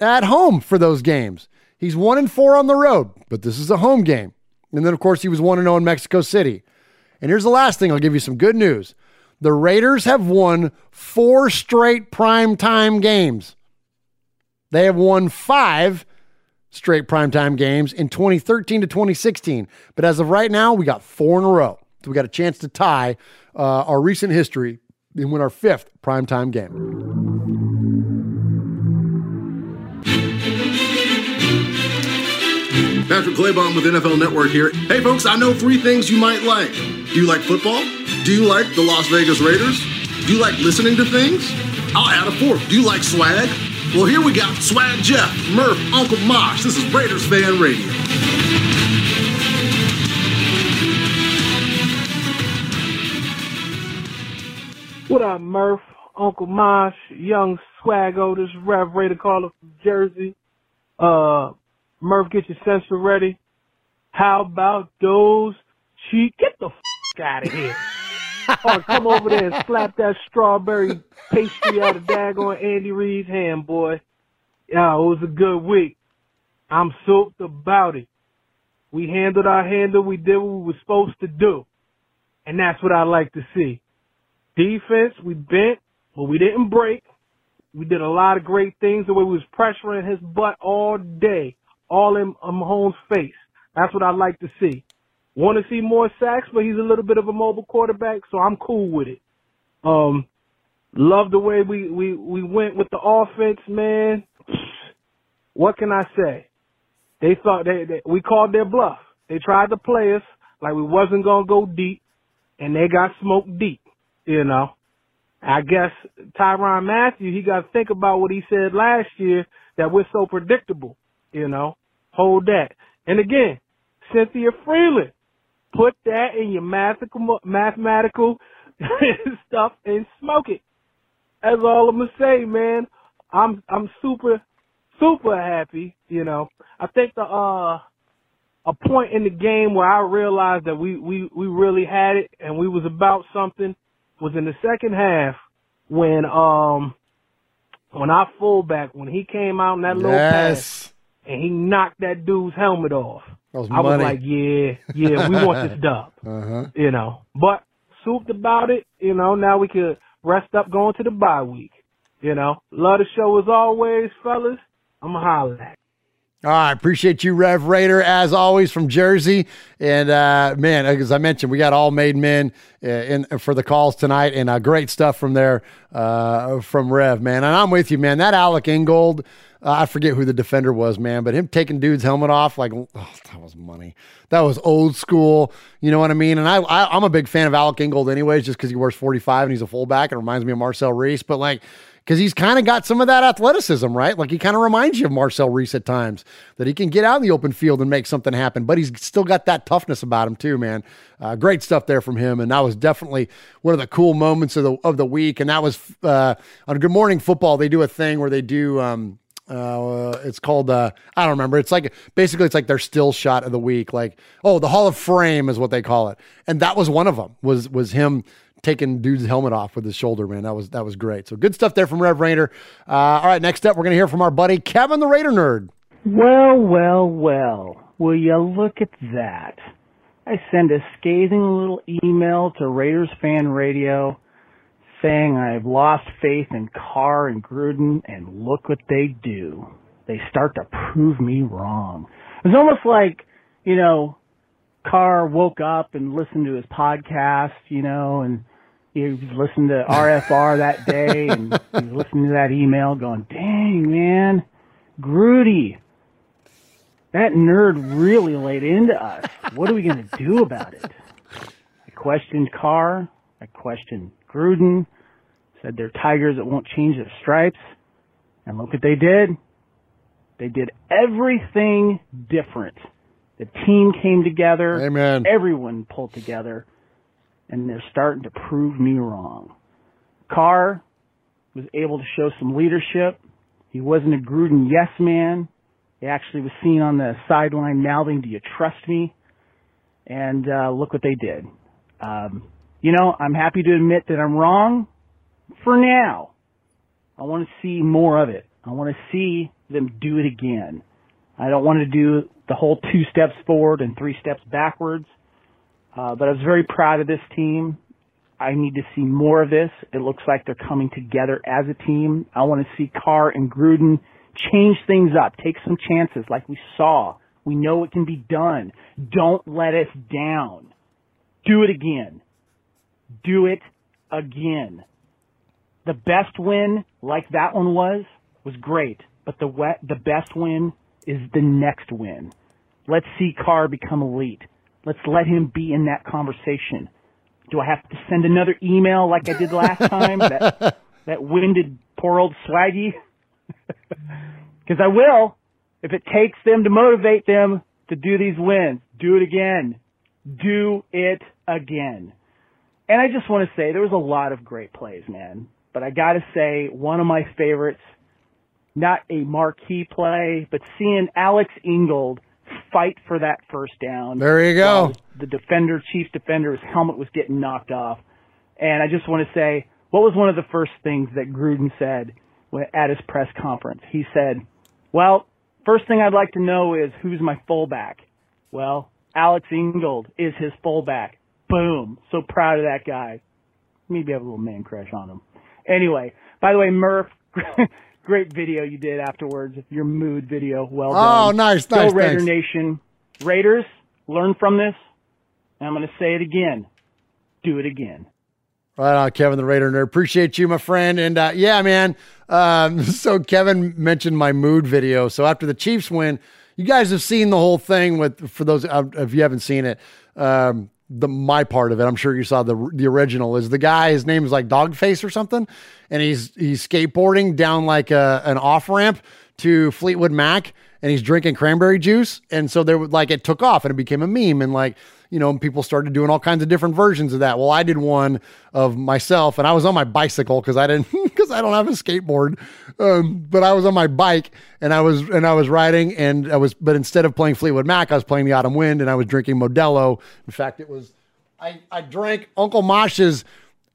at home for those games. He's 1 and 4 on the road, but this is a home game. And then of course he was 1 and 0 in Mexico City. And here's the last thing, I'll give you some good news. The Raiders have won 4 straight primetime games. They have won 5 straight primetime games in 2013 to 2016. But as of right now, we got 4 in a row. So we got a chance to tie uh, our recent history and win our fifth primetime game. Patrick Claybon with NFL Network here. Hey, folks, I know three things you might like. Do you like football? Do you like the Las Vegas Raiders? Do you like listening to things? I'll add a fourth. Do you like swag? Well, here we got Swag Jeff, Murph, Uncle Mosh. This is Raiders Fan Radio. What up, Murph? Uncle Mosh, Young Swaggo, this is Rev Raider caller from Jersey. Uh, Murph, get your sensor ready. How about those cheek? Get the f- out of here. Or come over there and slap that strawberry pastry out of daggone Andy Reid's hand, boy. Yeah, it was a good week. I'm soaked about it. We handled our handle. We did what we were supposed to do. And that's what I like to see. Defense, we bent, but we didn't break. We did a lot of great things the way we was pressuring his butt all day, all in um, Mahomes' face. That's what I like to see. Want to see more sacks, but he's a little bit of a mobile quarterback, so I'm cool with it. Um, love the way we, we, we went with the offense, man. What can I say? They thought they, they we called their bluff. They tried to play us like we wasn't gonna go deep, and they got smoked deep. You know, I guess Tyrann Mathieu he got to think about what he said last year that we're so predictable. You know, hold that. And again, Cynthia Frelund, put that in your mathematical mathematical <laughs> stuff and smoke it. That's all I'm gonna say, man. I'm I'm super super happy. You know, I think the uh a point in the game where I realized that we we we really had it and we was about something was in the second half when um when our fullback when he came out in that little pass and he knocked that dude's helmet off. Was I was like, yeah, yeah, we want this <laughs> dub. Uh-huh. You know, but souped about it. You know, now we could rest up going to the bye week. You know, love the show as always, fellas. I'm a holler at. All right, appreciate you, Rev Raider, as always from Jersey. And uh, man, as I mentioned, we got all made men uh, in for the calls tonight, and uh, great stuff from there uh, from Rev, man. And I'm with you, man. That Alec Ingold, uh, I forget who the defender was, man, but him taking dude's helmet off, like oh, that was money. That was old school. You know what I mean? And I, I I'm a big fan of Alec Ingold, anyways, just because he wears 45 and he's a fullback. It reminds me of Marcel Reese, but like because he's kind of got some of that athleticism, right? Like he kind of reminds you of Marcel Reese at times that he can get out in the open field and make something happen, but he's still got that toughness about him too, man. Uh, great stuff there from him, and that was definitely one of the cool moments of the of the week. And that was uh, on Good Morning Football. They do a thing where they do. Um, uh, it's called uh, I don't remember. It's like basically it's like their still shot of the week. Like oh, the Hall of Frame is what they call it, and that was one of them. Was was him taking dude's helmet off with his shoulder, man. That was that was great. So good stuff there from Rev Raider. Uh, all right, next up, we're gonna hear from our buddy Kevin the Raider Nerd. Well, well, well. Will you look at that? I send a scathing little email to Raiders Fan Radio saying I've lost faith in Carr and Gruden, and look what they do. They start to prove me wrong. It's almost like, you know, Carr woke up and listened to his podcast, you know, and he was listening to RFR that day, and he was listening to that email going, dang, man, Grudy, that nerd really laid into us. What are we going to do about it? I questioned Carr. I questioned Gruden. Said they're tigers that won't change their stripes. And look what they did. They did everything different The team came together. Amen. Everyone pulled together, and they're starting to prove me wrong. Carr was able to show some leadership. He wasn't a Gruden yes man. He actually was seen on the sideline mouthing, "Do you trust me?" And uh, look what they did. Um, you know, I'm happy to admit that I'm wrong for now. I want to see more of it. I want to see them do it again. I don't want to do the whole two steps forward and three steps backwards. Uh, but I was very proud of this team. I need to see more of this. It looks like they're coming together as a team. I want to see Carr and Gruden change things up, take some chances like we saw. We know it can be done. Don't let us down. Do it again. Do it again. The best win, like that one was, was great. But the wet, the best win is the next win. Let's see Carr become elite. Let's let him be in that conversation. Do I have to send another email like I did last <laughs> time? that that winded poor old swaggy? <laughs> Because I will. If it takes them to motivate them to do these wins, do it again. Do it again. And I just want to say there was a lot of great plays, man. But I got to say one of my favorites, not a marquee play, but seeing Alex Ingold fight for that first down. There you go. The defender, chief defender, his helmet was getting knocked off. And I just want to say, what was one of the first things that Gruden said at his press conference? He said, well, first thing I'd like to know is who's my fullback? Well, Alex Ingold is his fullback. Boom. So proud of that guy. Maybe have a little man crush on him. Anyway, by the way, Murph, <laughs> great video you did afterwards. Your mood video. Well done. Oh, done. nice, Go Raider thanks. Nation. Raiders, learn from this. And I'm going to say it again. Do it again. Right on, Kevin the Raider nerd. Appreciate you, my friend. And uh, yeah, man. Um, <laughs> so Kevin mentioned my mood video. So after the Chiefs win, you guys have seen the whole thing with for those uh, if you haven't seen it. Um, the my part of it, I'm sure you saw the the original. Is the guy? His name is like Dogface or something, and he's he's skateboarding down like a, an off ramp to Fleetwood Mac, and he's drinking cranberry juice, and so there like it took off and it became a meme, and like you know people started doing all kinds of different versions of that. Well, I did one of myself, and I was on my bicycle because I didn't <laughs> because I don't have a skateboard, um, but I was on my bike and I was and I was riding, and I was but instead of playing Fleetwood Mac, I was playing the Autumn Wind, and I was drinking Modelo. In fact, it was I I drank Uncle Mosh's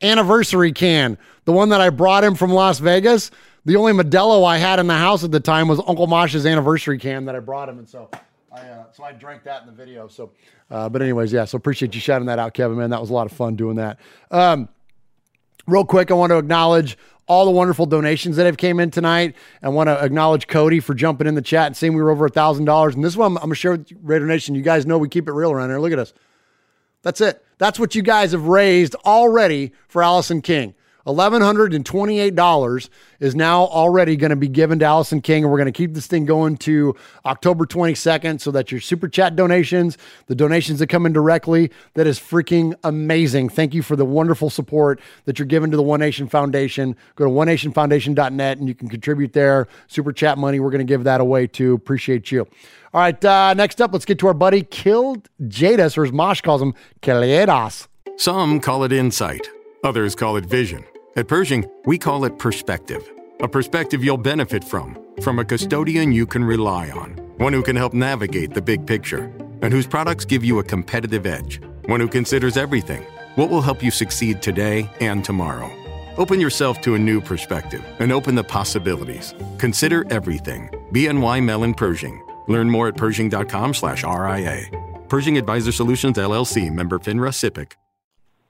anniversary can, the one that I brought him from Las Vegas. The only Modelo I had in the house at the time was Uncle Mosh's anniversary can that I brought him, and so I uh, so I drank that in the video. So, uh, but anyways, yeah. So appreciate you shouting that out, Kevin. Man, that was a lot of fun doing that. Um, real quick, I want to acknowledge all the wonderful donations that have came in tonight. I want to acknowledge Cody for jumping in the chat and saying we were over a thousand dollars. And this one I'm, I'm gonna share with Raider Nation. You guys know we keep it real around here. Look at us. That's it. That's what you guys have raised already for Allison King. $1,128 is now already going to be given to Allison King, and we're going to keep this thing going to October 22nd so that your super chat donations, the donations that come in directly, that is freaking amazing. Thank you for the wonderful support that you're giving to the One Nation Foundation. Go to onenationfoundation.net and you can contribute there. Super chat money, we're going to give that away too. Appreciate you. All right, uh, next up, let's get to our buddy Killed Jadis, or as Mosh calls him, Keledas. Some call it insight, others call it vision. At Pershing, we call it perspective. A perspective you'll benefit from, from a custodian you can rely on, one who can help navigate the big picture, and whose products give you a competitive edge, one who considers everything what will help you succeed today and tomorrow. Open yourself to a new perspective and open the possibilities. Consider everything. BNY Mellon Pershing. Learn more at Pershing.com/RIA. Pershing Advisor Solutions LLC. Member FINRA SIPC.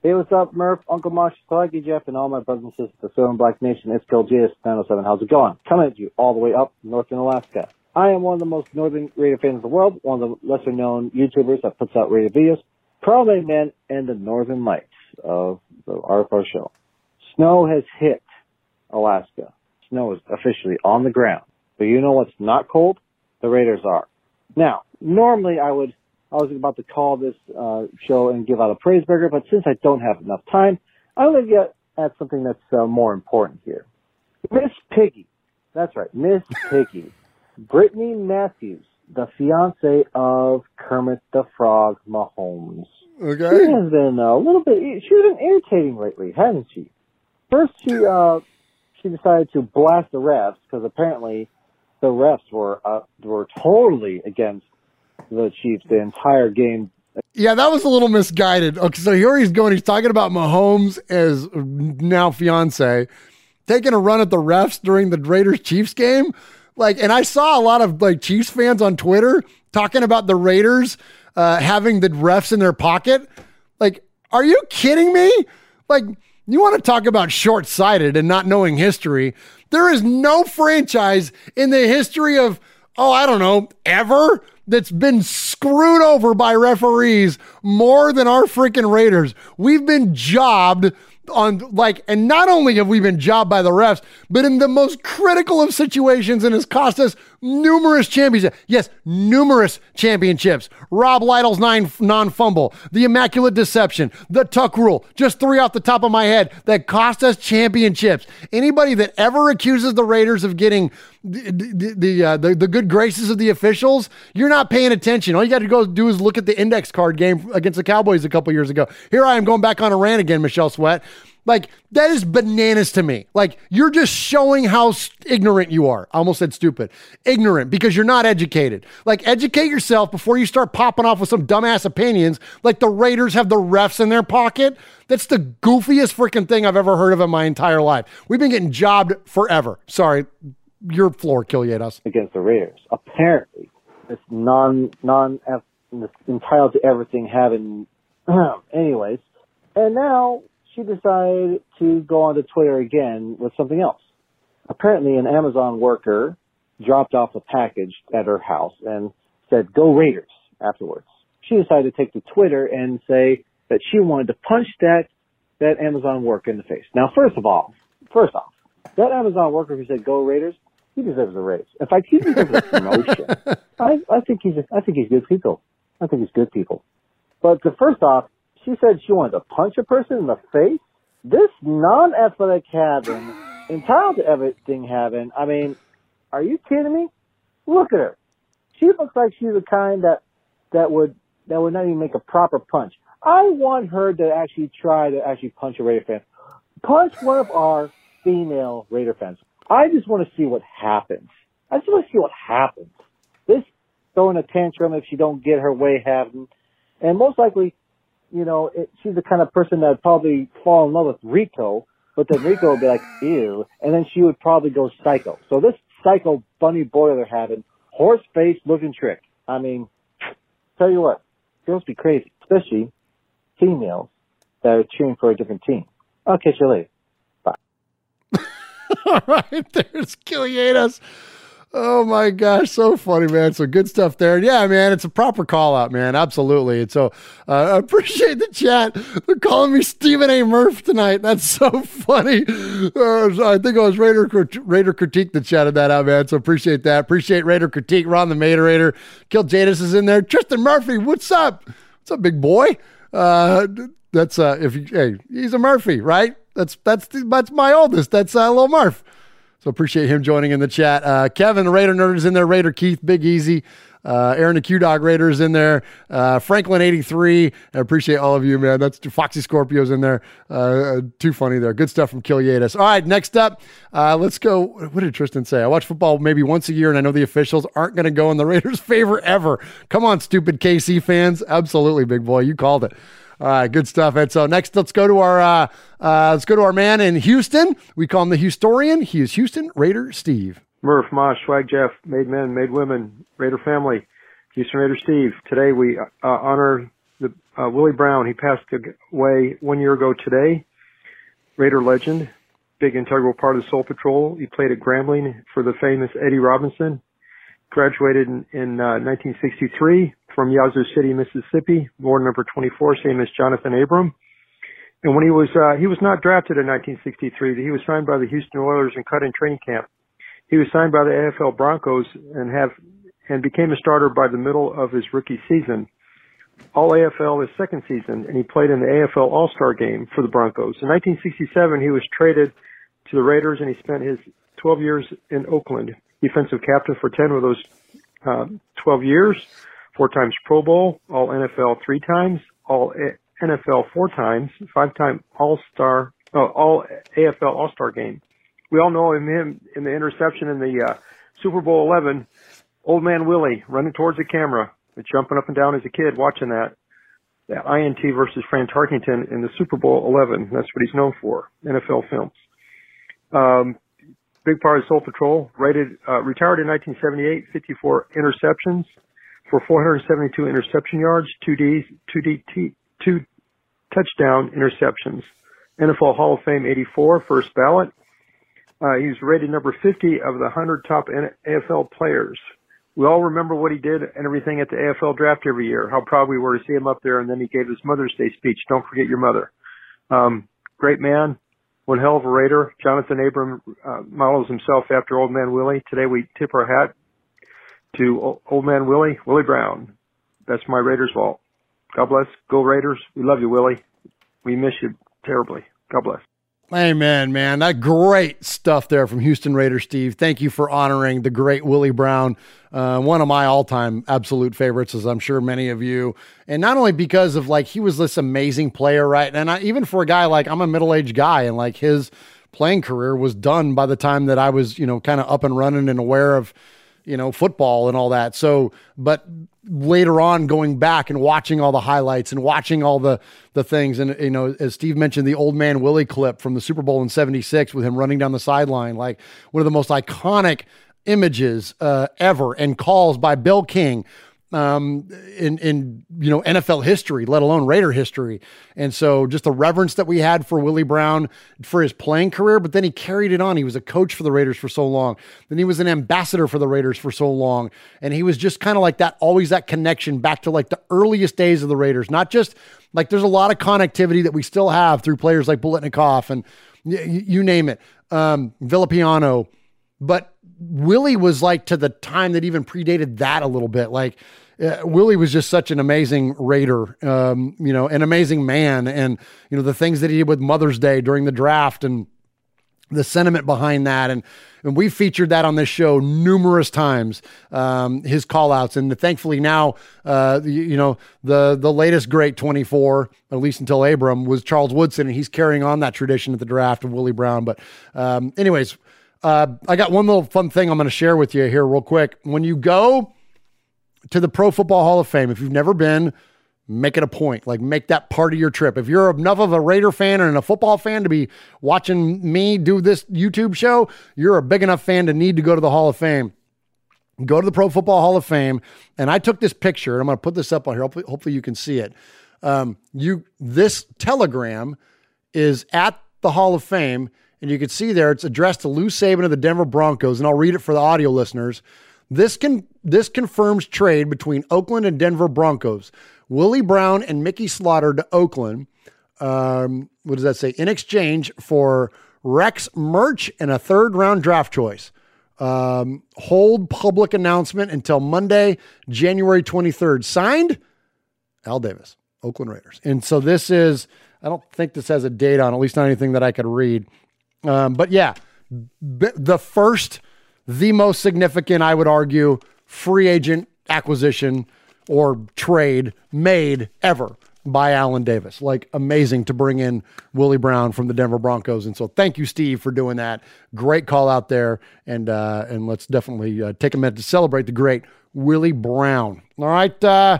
Hey, what's up, Murph, Uncle Mosh, Sluggy Jeff, and all my brothers and sisters, the Southern Black Nation. It's Kill JS 907. How's it going? Coming at you all the way up northern Alaska. I am one of the most northern radio fans in the world, one of the lesser known YouTubers that puts out radio videos, probably man and the northern lights of the RFR show. Snow has hit Alaska. Snow is officially on the ground. But you know what's not cold? The Raiders are. Now, normally I would I was about to call this uh, show and give out a praise burger, but since I don't have enough time, I'm going to get at something that's uh, more important here. Miss Piggy, that's right, Miss <laughs> Piggy, Brittany Matthews, the fiance of Kermit the Frog Mahomes. Okay. She has been a little bit. She's been irritating lately, hasn't she? First, she uh, she decided to blast the refs because apparently the refs were uh, were totally against the Chiefs the entire game. Yeah, that was a little misguided. Okay, so here he's going. He's talking about Mahomes as now fiance taking a run at the refs during the Raiders Chiefs game. Like, and I saw a lot of like Chiefs fans on Twitter talking about the Raiders uh, having the refs in their pocket. Like, are you kidding me? Like, you want to talk about short sighted and not knowing history? There is no franchise in the history of, oh, I don't know, ever that's been screwed over by referees more than our freaking Raiders. We've been jobbed on like, and not only have we been jobbed by the refs, but in the most critical of situations, and has cost us numerous championships. Yes, numerous championships. Rob Lytle's nine non-fumble, the immaculate deception, the tuck rule. Just three off the top of my head that cost us championships. Anybody that ever accuses the Raiders of getting the the the, uh, the, the good graces of the officials, you're not paying attention. All you got to go do is look at the index card game against the Cowboys a couple years ago. Here I am going back on a rant again, Michelle Sweat. Like that is bananas to me. Like you're just showing how ignorant you are. I almost said stupid. Ignorant because you're not educated. Like educate yourself before you start popping off with some dumbass opinions like the Raiders have the refs in their pocket. That's the goofiest freaking thing I've ever heard of in my entire life. We've been getting jobbed forever. Sorry, your floor, us Against the Raiders. Apparently, this non, non, entitled to everything having, <clears throat> anyways. And now she decided to go onto Twitter again with something else. Apparently, an Amazon worker dropped off a package at her house and said, go Raiders afterwards. She decided to take to Twitter and say that she wanted to punch that, that Amazon worker in the face. Now, first of all, first off, that Amazon worker who said go Raiders, he deserves a raise. In fact, he deserves a promotion. <laughs> I, I think he's, I think he's good people. I think he's good people. But the first off, she said she wanted to punch a person in the face. This non-athletic having, entitled to everything having, I mean, are you kidding me? Look at her. She looks like she's the kind that, that would, that would not even make a proper punch. I want her to actually try to actually punch a Raider fan. Punch one of our female Raider fans. I just want to see what happens. I just want to see what happens. This throwing a tantrum if she don't get her way having, and most likely you know, it, she's the kind of person that would probably fall in love with Rico, but then Rico would be like, <laughs> ew, and then she would probably go psycho. So this psycho bunny boy they're having, horse face looking trick. I mean, tell you what, girls be crazy, especially females that are cheering for a different team. I'll catch you later. Bye. <laughs> All right, there's Kilianos. Oh my gosh, so funny, man. So good stuff there. Yeah, man, it's a proper call out, man. Absolutely. And so uh, I <laughs> appreciate the chat. They're calling me Stephen A. Murph tonight. That's so funny. Uh, I think it was Raider, Raider Critique that chatted that out, man. So appreciate that. Appreciate Raider Critique. Ron the Materator. Kill Jadis is in there. Tristan Murphy, what's up? What's up, big boy? Uh, that's uh, if you, hey, he's a Murphy, right? That's that's that's my oldest. That's uh, little Murph. So appreciate him joining in the chat. Uh, Kevin, the Raider Nerd, is in there. Raider Keith, Big Easy. Uh, Aaron the Q Dog Raider is in there. Uh, Franklin eighty three. I appreciate all of you, man. That's Foxy Scorpio's in there. Uh, too funny there. Good stuff from Kiliatis. All right, next up, uh, let's go. What did Tristan say? I watch football maybe once a year, and I know the officials aren't going to go in the <laughs> Raiders' favor ever. Come on, stupid KC fans. Absolutely, big boy. You called it. All right, good stuff, Ed. So next, let's go to our uh, uh, let's go to our man in Houston. We call him the Historian. He is Houston Raider Steve. Murph, Mosh, Swag, Jeff, made men, made women, Raider family, Houston Raider Steve. Today we uh, honor the uh, Willie Brown. He passed away one year ago today. Raider legend, big integral part of the Soul Patrol. He played at Grambling for the famous Eddie Robinson. Graduated in, in 1963 uh, from Yazoo City, Mississippi, ward number 24, same as Johnathan Abram. And when he was, uh, he was not drafted in 1963. He was signed by the Houston Oilers and cut in training camp. He was signed by the AFL Broncos and have, and became a starter by the middle of his rookie season. All AFL his second season, and he played in the AFL All-Star game for the Broncos. In 1967, he was traded to the Raiders and he spent his 12 years in Oakland, defensive captain for 10 of those uh, 12 years, four times Pro Bowl, All NFL three times, All NFL four times, five time All Star, oh, All AFL All Star game. We all know him, him in the interception in the uh, Super Bowl 11. Old man Willie running towards the camera, jumping up and down as a kid watching that. That INT versus Fran Tarkenton in the Super Bowl 11. That's what he's known for. NFL films. Um, big part of Soul Patrol. Rated, uh, retired in 1978, 54 interceptions for 472 interception yards, two D's, two D, two touchdown interceptions. NFL Hall of Fame 84, first ballot. Uh, he's rated number 50 of the 100 top AFL players. We all remember what he did and everything at the AFL draft every year. How proud we were to see him up there, and then he gave his Mother's Day speech. Don't forget your mother. Um, great man, one hell of a Raider. Johnathan Abram uh, models himself after Old Man Willie. Today we tip our hat to Old Man Willie, Willie Brown. That's my Raiders vault. God bless. Go Raiders. We love you, Willie. We miss you terribly. God bless. Amen, man. That great stuff there from Houston Raiders, Steve. Thank you for honoring the great Willie Brown, uh, one of my all-time absolute favorites, as I'm sure many of you. And not only because of like he was this amazing player, right? And I, even for a guy like I'm a middle-aged guy, and like his playing career was done by the time that I was, you know, kind of up and running and aware of you know, football and all that. So, but later on, going back and watching all the highlights and watching all the the things, and you know, as Steve mentioned, the old man Willie clip from the Super Bowl in '76 with him running down the sideline, like one of the most iconic images uh, ever, and calls by Bill King um, in in you know NFL history, let alone Raider history. And so, just the reverence that we had for Willie Brown for his playing career, but then he carried it on. He was a coach for the Raiders for so long. Then he was an ambassador for the Raiders for so long, and he was just kind of like that, always that connection back to like the earliest days of the Raiders. Not just like there's a lot of connectivity that we still have through players like Biletnikoff and y- you name it, um, Villapiano, but Willie was like to the time that even predated that a little bit. Like uh, Willie was just such an amazing Raider, um, you know, an amazing man, and you know the things that he did with Mother's Day during the draft and the sentiment behind that. And and we featured that on this show numerous times um, his call outs and thankfully now uh, you, you, know the the latest great 24 at least until abram was charles woodson. And he's carrying on that tradition at the draft of willie brown. But um, anyways uh, i got one little fun thing i'm going to share with you here real quick. When you go to the Pro Football Hall of Fame. If you've never been, make it a point. Like make that part of your trip. If you're enough of a Raider fan and a football fan to be watching me do this YouTube show, you're a big enough fan to need to go to the Hall of Fame. Go to the Pro Football Hall of Fame, and I took this picture. And I'm going to put this up on here. Hopefully, hopefully you can see it. Um, you this telegram is at the Hall of Fame, and you can see there it's addressed to Lou Saban of the Denver Broncos, and I'll read it for the audio listeners. This can this confirms trade between Oakland and Denver Broncos. Willie Brown and Mickey Slaughter to Oakland. Um, what does that say? In exchange for Rex Mirich and a third round draft choice. Um, hold public announcement until Monday, January 23rd. Signed, Al Davis, Oakland Raiders. And so this is, I don't think this has a date on, at least not anything that I could read. Um, but yeah, b- the first the most significant, I would argue, free agent acquisition or trade made ever by Allen Davis. Like amazing to bring in Willie Brown from the Denver Broncos. And so thank you, Steve, for doing that. Great call out there. And uh, and let's definitely uh, take a minute to celebrate the great Willie Brown. All right. Uh,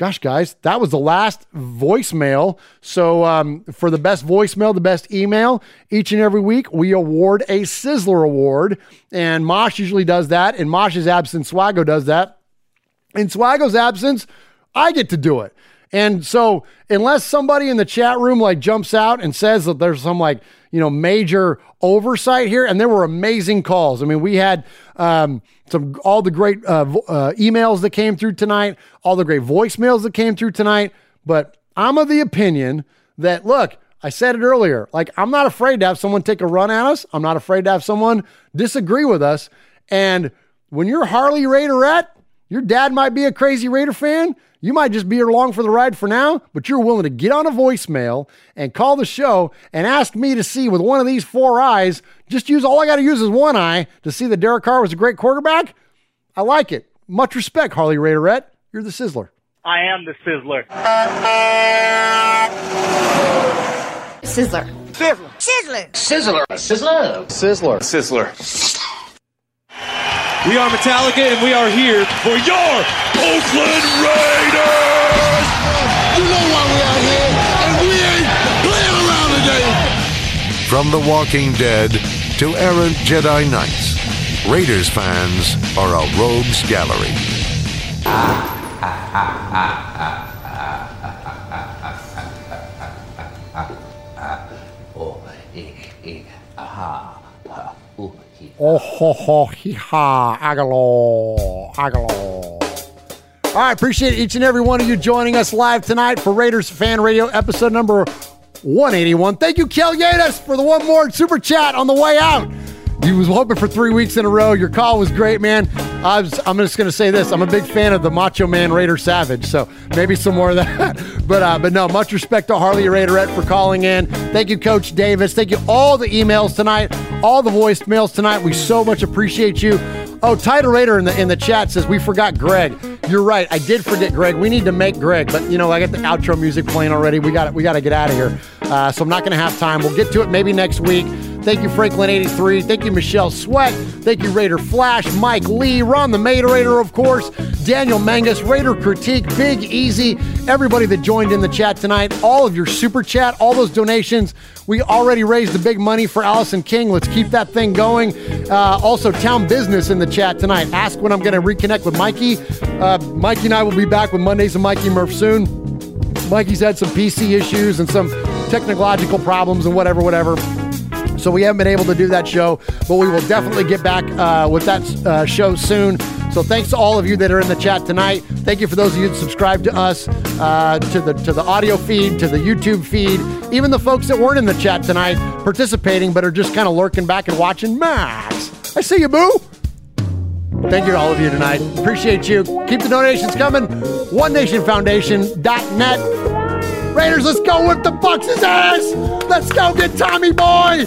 Gosh, guys, that was the last voicemail. So, um, for the best voicemail, the best email, each and every week, we award a Sizzler Award. And Mosh usually does that. In Mosh's absence, Swago does that. In Swago's absence, I get to do it. And so, unless somebody in the chat room like jumps out and says that there's some like, you know, major oversight here, and there were amazing calls. I mean, we had um, some all the great uh, uh, emails that came through tonight, all the great voicemails that came through tonight. But I'm of the opinion that, look, I said it earlier, like, I'm not afraid to have someone take a run at us. I'm not afraid to have someone disagree with us. And when you're Harley Raiderette, your dad might be a crazy Raider fan. You might just be along for the ride for now, but you're willing to get on a voicemail and call the show and ask me to see with one of these four eyes, just use all I got to use is one eye to see that Derek Carr was a great quarterback. I like it. much respect, Harley Raiderette. You're the Sizzler. I am the Sizzler. Sizzler. Sizzler. Sizzler. Sizzler. Sizzler. Sizzler. Sizzler. We are Metallica, and we are here for your Oakland Raiders. You know why we out here, and we ain't playing around today. From The Walking Dead to errant Jedi Knights, Raiders fans are a rogues gallery. <laughs> Oh, ho, ho, hee, ha, agalo, agalo. All right, appreciate each and every one of you joining us live tonight for Raiders Fan Radio episode number 181. Thank you, Kel Yates, for the one more super chat on the way out. You was hoping for three weeks in a row. Your call was great, man. I was, I'm just going to say this: I'm a big fan of the Macho Man Raider Savage, so maybe some more of that. <laughs> but uh, but no, much respect to Harley Raiderette for calling in. Thank you, Coach Davis. Thank you all the emails tonight, all the voicemails tonight. We so much appreciate you. Oh, Title Raider in the in the chat says we forgot Greg. You're right. I did forget Greg. We need to make Greg, but you know I got the outro music playing already. We got we got to get out of here. Uh, so I'm not going to have time. We'll get to it maybe next week. Thank you, Franklin83. Thank you, Michelle Sweat. Thank you, Raider Flash, Mike Lee, Ron the Raider, of course, Daniel Mangus, Raider Critique, Big Easy, everybody that joined in the chat tonight, all of your super chat, all those donations. We already raised the big money for Allison King. Let's keep that thing going. Uh, also, Town Business in the chat tonight. Ask when I'm going to reconnect with Mikey. Uh, Mikey and I will be back with Mondays and Mikey Murph soon. Mikey's had some PC issues and some technological problems and whatever, whatever. So we haven't been able to do that show, but we will definitely get back uh, with that uh, show soon. So thanks to all of you that are in the chat tonight. Thank you for those of you that subscribe to us, uh, to the to the audio feed, to the YouTube feed, even the folks that weren't in the chat tonight participating, but are just kind of lurking back and watching. Max, I see you, boo. Thank you to all of you tonight. Appreciate you. Keep the donations coming. OneNationFoundation.net. Raiders, let's go whip the Bucks' ass. Let's go get Tommy Boy.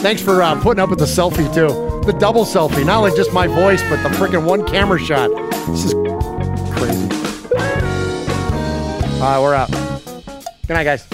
Thanks for uh, putting up with the selfie too. The double selfie. Not only just my voice, but the freaking one camera shot. This is crazy. All right, we're out. Good night, guys.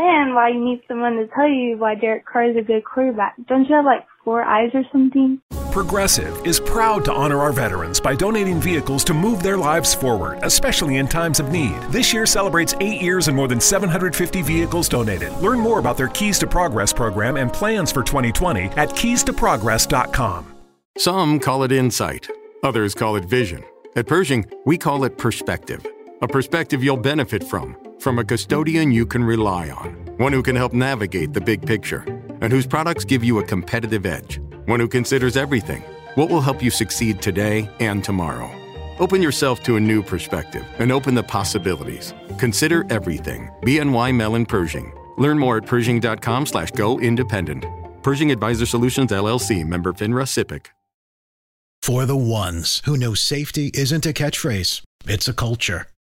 Understand why you need someone to tell you why Derek Carr is a good quarterback. Don't you have like four eyes or something? Progressive is proud to honor our veterans by donating vehicles to move their lives forward, especially in times of need. This year celebrates eight years and more than 750 vehicles donated. Learn more about their Keys to Progress program and plans for 2020 at keystoprogress.com. Some call it insight, others call it vision. At Pershing, we call it perspective. A perspective you'll benefit from, from a custodian you can rely on, one who can help navigate the big picture, and whose products give you a competitive edge, one who considers everything what will help you succeed today and tomorrow. Open yourself to a new perspective and open the possibilities. Consider everything. BNY Mellon Pershing. Learn more at Pershing.com slash go independent. Pershing Advisor Solutions LLC member FINRA SIPC. For the ones who know safety isn't a catchphrase, it's a culture.